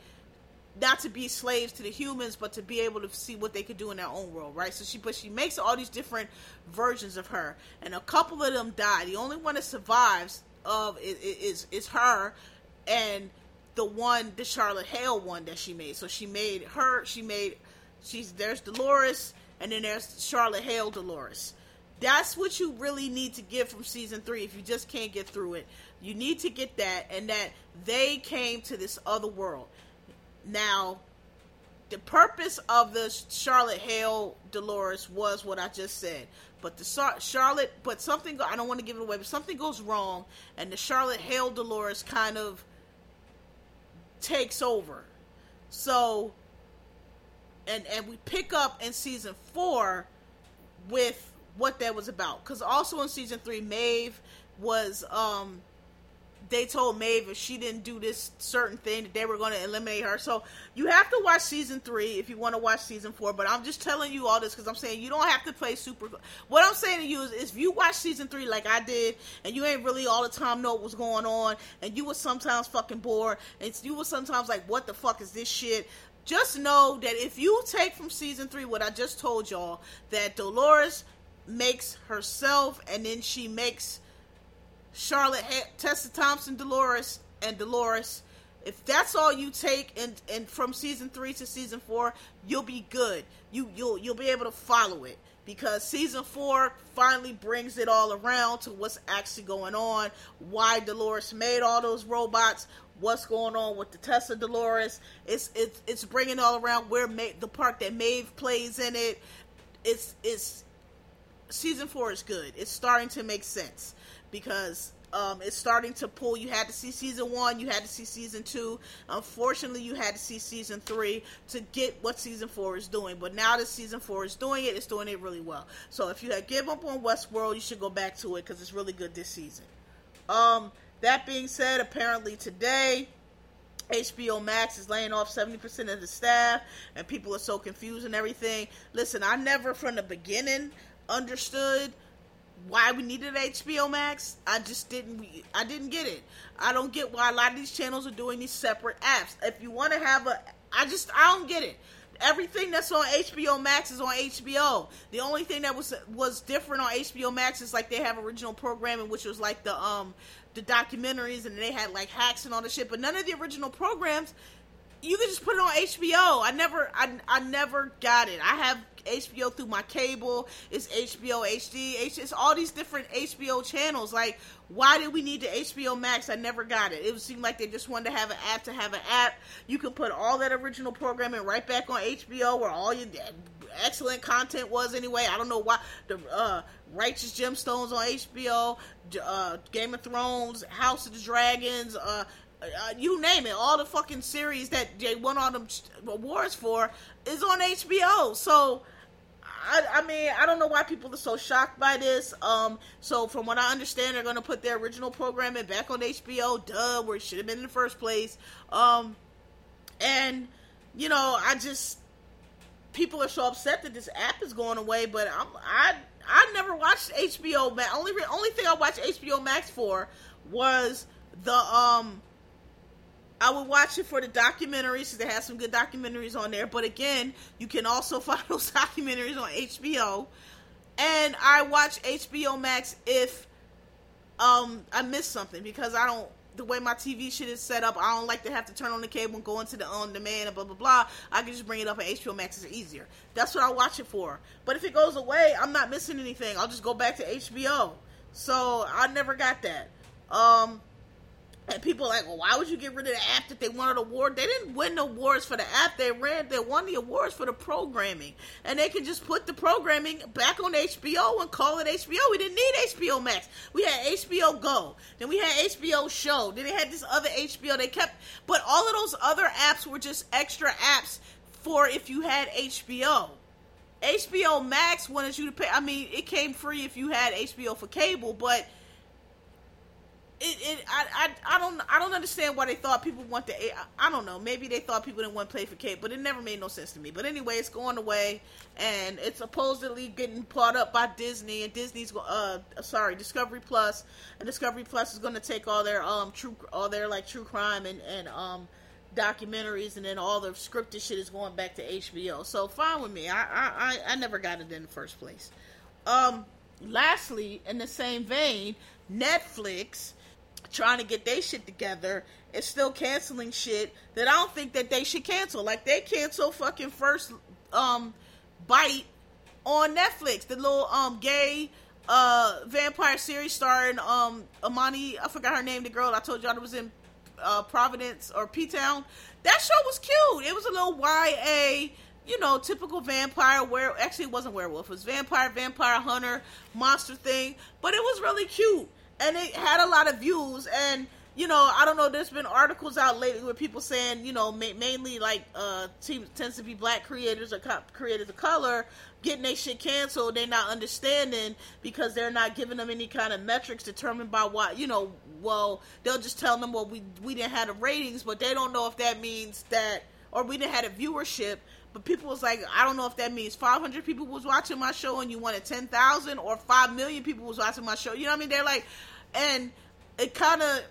not to be slaves to the humans, but to be able to see what they could do in their own world, right? So she, but she makes all these different versions of her, and a couple of them die. The only one that survives of is is, is her, and the one, the Charlotte Hale one that she made. So she made her. She made. She's there's Dolores, and then there's Charlotte Hale Dolores. That's what you really need to get from season three. If you just can't get through it, you need to get that, and that they came to this other world now, the purpose of the Charlotte Hale Dolores was what I just said. But the Charlotte, but something I don't want to give it away, but something goes wrong, and the Charlotte Hale Dolores kind of takes over. So, and and we pick up in season four with what that was about, because also in season three, Maeve was um they told Maeve if she didn't do this certain thing that they were going to eliminate her. So you have to watch season three if you want to watch season four. But I'm just telling you all this because I'm saying you don't have to play super. What I'm saying to you is, if you watch season three like I did, and you ain't really all the time know what was going on, and you were sometimes fucking bored, and you were sometimes like, what the fuck is this shit? Just know that if you take from season three what I just told y'all, that Dolores makes herself, and then she makes Charlotte, Tessa Thompson, Dolores, and Dolores. If that's all you take and and from season three to season four, you'll be good. You you'll you'll be able to follow it because season four finally brings it all around to what's actually going on, why Dolores made all those robots, what's going on with the Tessa Dolores. It's it's it's bringing all around where Ma- the part that Maeve plays in it. It's it's season four is good. It's starting to make sense because um, it's starting to pull. You had to see season one, you had to see season two. Unfortunately, you had to see season three to get what season four is doing. But now that season four is doing it, it's doing it really well. So if you had give up on Westworld, you should go back to it because it's really good this season. Um, that being said, apparently today. HBO Max is laying off 70% of the staff, and people are so confused and everything. Listen, I never from the beginning understood why we needed HBO Max. I just didn't. I didn't get it. I don't get why a lot of these channels are doing these separate apps. If you want to have a, I just I don't get it. Everything that's on HBO Max is on HBO. The only thing that was was different on HBO Max is like they have original programming, which was like the um the documentaries, and they had like hacks and all the shit. But none of the original programs you can just put it on HBO. I never, I, I never got it. I have HBO through my cable. It's HBO HD. It's all these different HBO channels. Like, why did we need the HBO Max? I never got it. It seemed like they just wanted to have an app to have an app. You can put all that original programming right back on HBO, where all your excellent content was anyway. I don't know why the uh, Righteous Gemstones on HBO, uh, Game of Thrones, House of the Dragons, uh, uh, you name it, all the fucking series that they won all them awards for is on HBO. So, I, I, mean, I don't know why people are so shocked by this. Um, so from what I understand, they're going to put their original programming back on HBO. Duh, where it should have been in the first place. Um, and you know, I just people are so upset that this app is going away. But I'm I I never watched HBO Max. Only only thing I watched HBO Max for was the um I would watch it for the documentaries because they have some good documentaries on there. But again, you can also *laughs* find those documentaries on HBO. And I watch HBO Max if um I miss something because I don't the way my TV shit is set up, I don't like to have to turn on the cable and go into the on demand and blah blah blah. I can just bring it up on HBO Max. It's easier. That's what I watch it for. But if it goes away, I'm not missing anything. I'll just go back to HBO. So I never got that. Um, and people are like, well, why would you get rid of the app that they won an award? They didn't win the awards for the app. They ran, they won the awards for the programming, and they can just put the programming back on HBO and call it HBO. We didn't need HBO Max. We had HBO Go. Then we had HBO Show. Then they had this other HBO. They kept, but all of those other apps were just extra apps for if you had HBO. HBO Max wanted you to pay. I mean, it came free if you had HBO for cable, but it, it I, I I don't I don't understand why they thought people want the I, I don't know. Maybe they thought people didn't want to play for Kate but it never made no sense to me. But anyway it's going away and it's supposedly getting bought up by Disney and Disney's uh sorry Discovery Plus and Discovery Plus is going to take all their um true all their like true crime and and um documentaries and then all the scripted shit is going back to HBO so fine with me. I I I never got it in the first place. Um lastly in the same vein Netflix trying to get their shit together and still canceling shit that I don't think that they should cancel. Like they cancel fucking first um bite on Netflix, the little um gay uh vampire series starring um Imani, I forgot her name, the girl I told y'all that was in uh Providence or P Town. That show was cute. It was a little YA you know, typical vampire where actually it wasn't werewolf, it was vampire, vampire hunter, monster thing, but it was really cute and it had a lot of views. And you know i don't know there's been articles out lately where people saying you know ma- mainly like uh teams tends to be black creators or co- creators of color getting their shit canceled. They're not understanding because they're not giving them any kind of metrics determined by what you know well they'll just tell them well we we didn't have the ratings but they don't know if that means that or we didn't have a viewership but people was like, I don't know if that means 500 people was watching my show and you wanted 10,000 or 5 million people was watching my show. You know what I mean? They're like, and it kind of,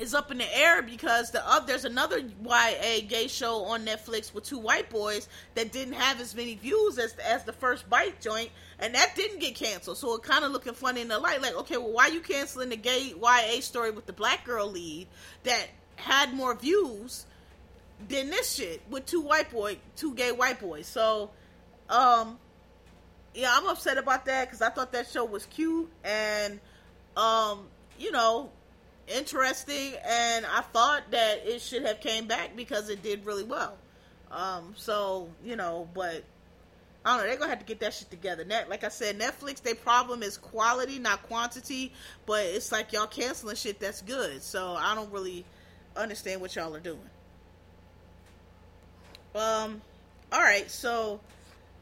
is up in the air because the uh, there's another YA gay show on Netflix with two white boys that didn't have as many views as as the first bite joint, and that didn't get canceled. So it kind of looking funny in the light, like okay, well, why you canceling the gay YA story with the black girl lead that had more views than this shit with two white boy, two gay white boys? So, um, yeah, I'm upset about that because I thought that show was cute and, um, you know interesting, and I thought that it should have came back because it did really well. Um, so you know, but I don't know. They're gonna have to get that shit together. Net, like I said, Netflix. Their problem is quality, not quantity. But it's like y'all canceling shit that's good. So I don't really understand what y'all are doing. Um. All right. So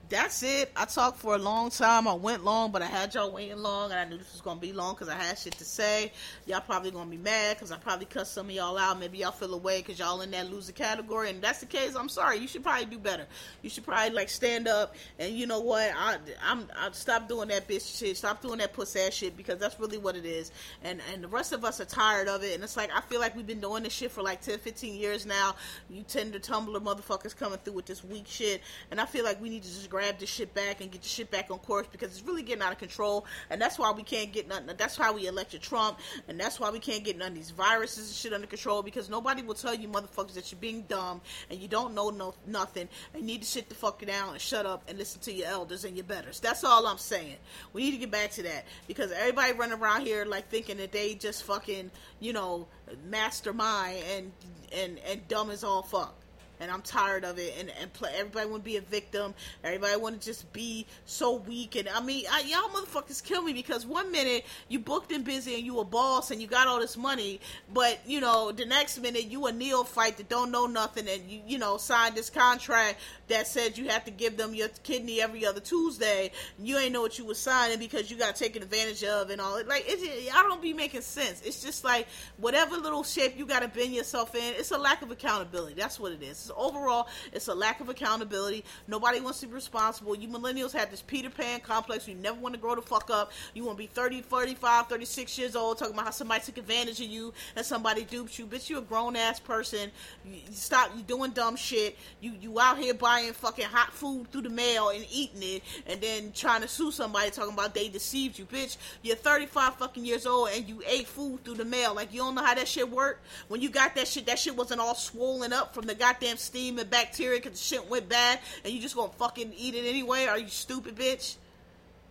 that's it. I talked for a long time. I went long, but I had y'all waiting long, and I knew this was gonna be long because I had shit to say. Y'all probably gonna be mad because I probably cussed some of y'all out. Maybe y'all feel away because y'all in that loser category, and that's the case. I'm sorry. You should probably do better. You should probably like stand up, and you know what? I I'm I stop doing that bitch shit. Stop doing that puss ass shit because that's really what it is. And and the rest of us are tired of it. And it's like I feel like we've been doing this shit for like 10, 15 years now. You tend to Tumblr motherfuckers coming through with this weak shit, and I feel like we need to just grab this shit back and get the shit back on course because it's really getting out of control. And that's why we can't get nothing. That's why we elected Trump, and that's why we can't get none of these viruses and shit under control because nobody will tell you motherfuckers that you're being dumb and you don't know no nothing and need to sit the fuck down and shut up and listen to your elders and your betters. That's all I'm saying. We need to get back to that because everybody running around here like thinking that they just fucking you know mastermind and and and dumb as all fuck and I'm tired of it. And and play, everybody want to be a victim. Everybody want to just be so weak. And I mean, I, y'all motherfuckers kill me because one minute you booked and busy and you a boss and you got all this money, but you know the next minute you a neophyte that don't know nothing and you you know signed this contract that said you have to give them your kidney every other Tuesday. You ain't know what you was signing because you got taken advantage of and all. it. Like it, I don't be making sense. It's just like whatever little shape you got to bend yourself in. It's a lack of accountability. That's what it is overall, it's a lack of accountability. Nobody wants to be responsible. You millennials have this Peter Pan complex. You never want to grow the fuck up. You want to be 30, 35, 36 years old talking about how somebody took advantage of you and somebody duped you. Bitch, you a grown ass person. You stop you doing dumb shit. You you out here buying fucking hot food through the mail and eating it and then trying to sue somebody talking about they deceived you. Bitch, you're 35 fucking years old and you ate food through the mail. Like you don't know how that shit worked? When you got that shit, that shit wasn't all swollen up from the goddamn steam and bacteria because shit went bad and you just gonna fucking eat it anyway? Are you stupid, bitch?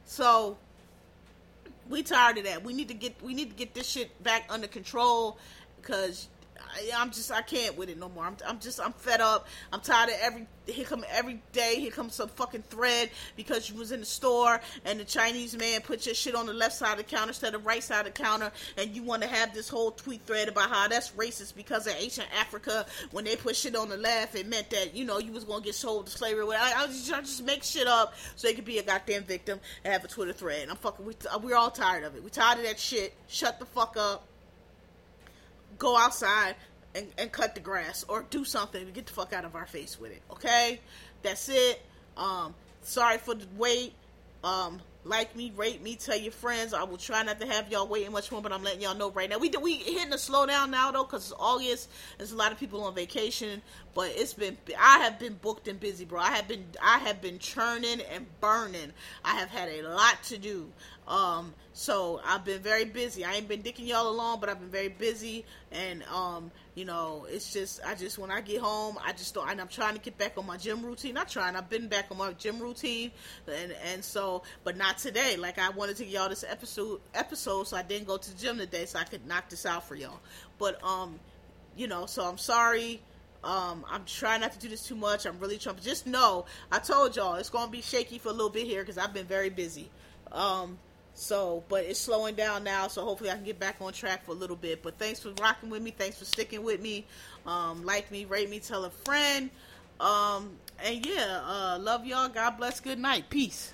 So we tired of that. We need to get we need to get this shit back under control because I, am just I can't with it no more. I'm, I'm just I'm fed up. I'm tired of every here come every day here comes some fucking thread because you was in the store and the Chinese man put your shit on the left side of the counter instead of right side of the counter and you want to have this whole tweet thread about how that's racist because of ancient Africa when they put shit on the left it meant that you know you was gonna get sold to slavery. I, I, just, I just make shit up so they could be a goddamn victim and have a Twitter thread. And I'm fucking we, we're all tired of it. We tired of that shit. Shut the fuck up go outside and, and cut the grass or do something to get the fuck out of our face with it. Okay, that's it. Um, sorry for the wait. Um, like me, rate me, tell your friends. I will try not to have y'all waiting much more, but I'm letting y'all know right now. We we hitting a slowdown now though, cause it's August. There's a lot of people on vacation, but it's been I have been booked and busy, bro. I have been I have been churning and burning. I have had a lot to do. Um, so I've been very busy. I ain't been dicking y'all along, but I've been very busy, and um, you know, it's just I just when I get home, I just don't. And I'm trying to get back on my gym routine. Not trying. I've been back on my gym routine, and and so, but not today. Like I wanted to get y'all this episode episode, so I didn't go to the gym today, so I could knock this out for y'all. But um, you know, so I'm sorry. Um, I'm trying not to do this too much. I'm really trying. Just know, I told y'all it's gonna be shaky for a little bit here because I've been very busy. Um, so, but it's slowing down now, so hopefully I can get back on track for a little bit. But thanks for rocking with me. Thanks for sticking with me. Um, like me, rate me, tell a friend. Um, and yeah, uh, love y'all. God bless. Good night. Peace.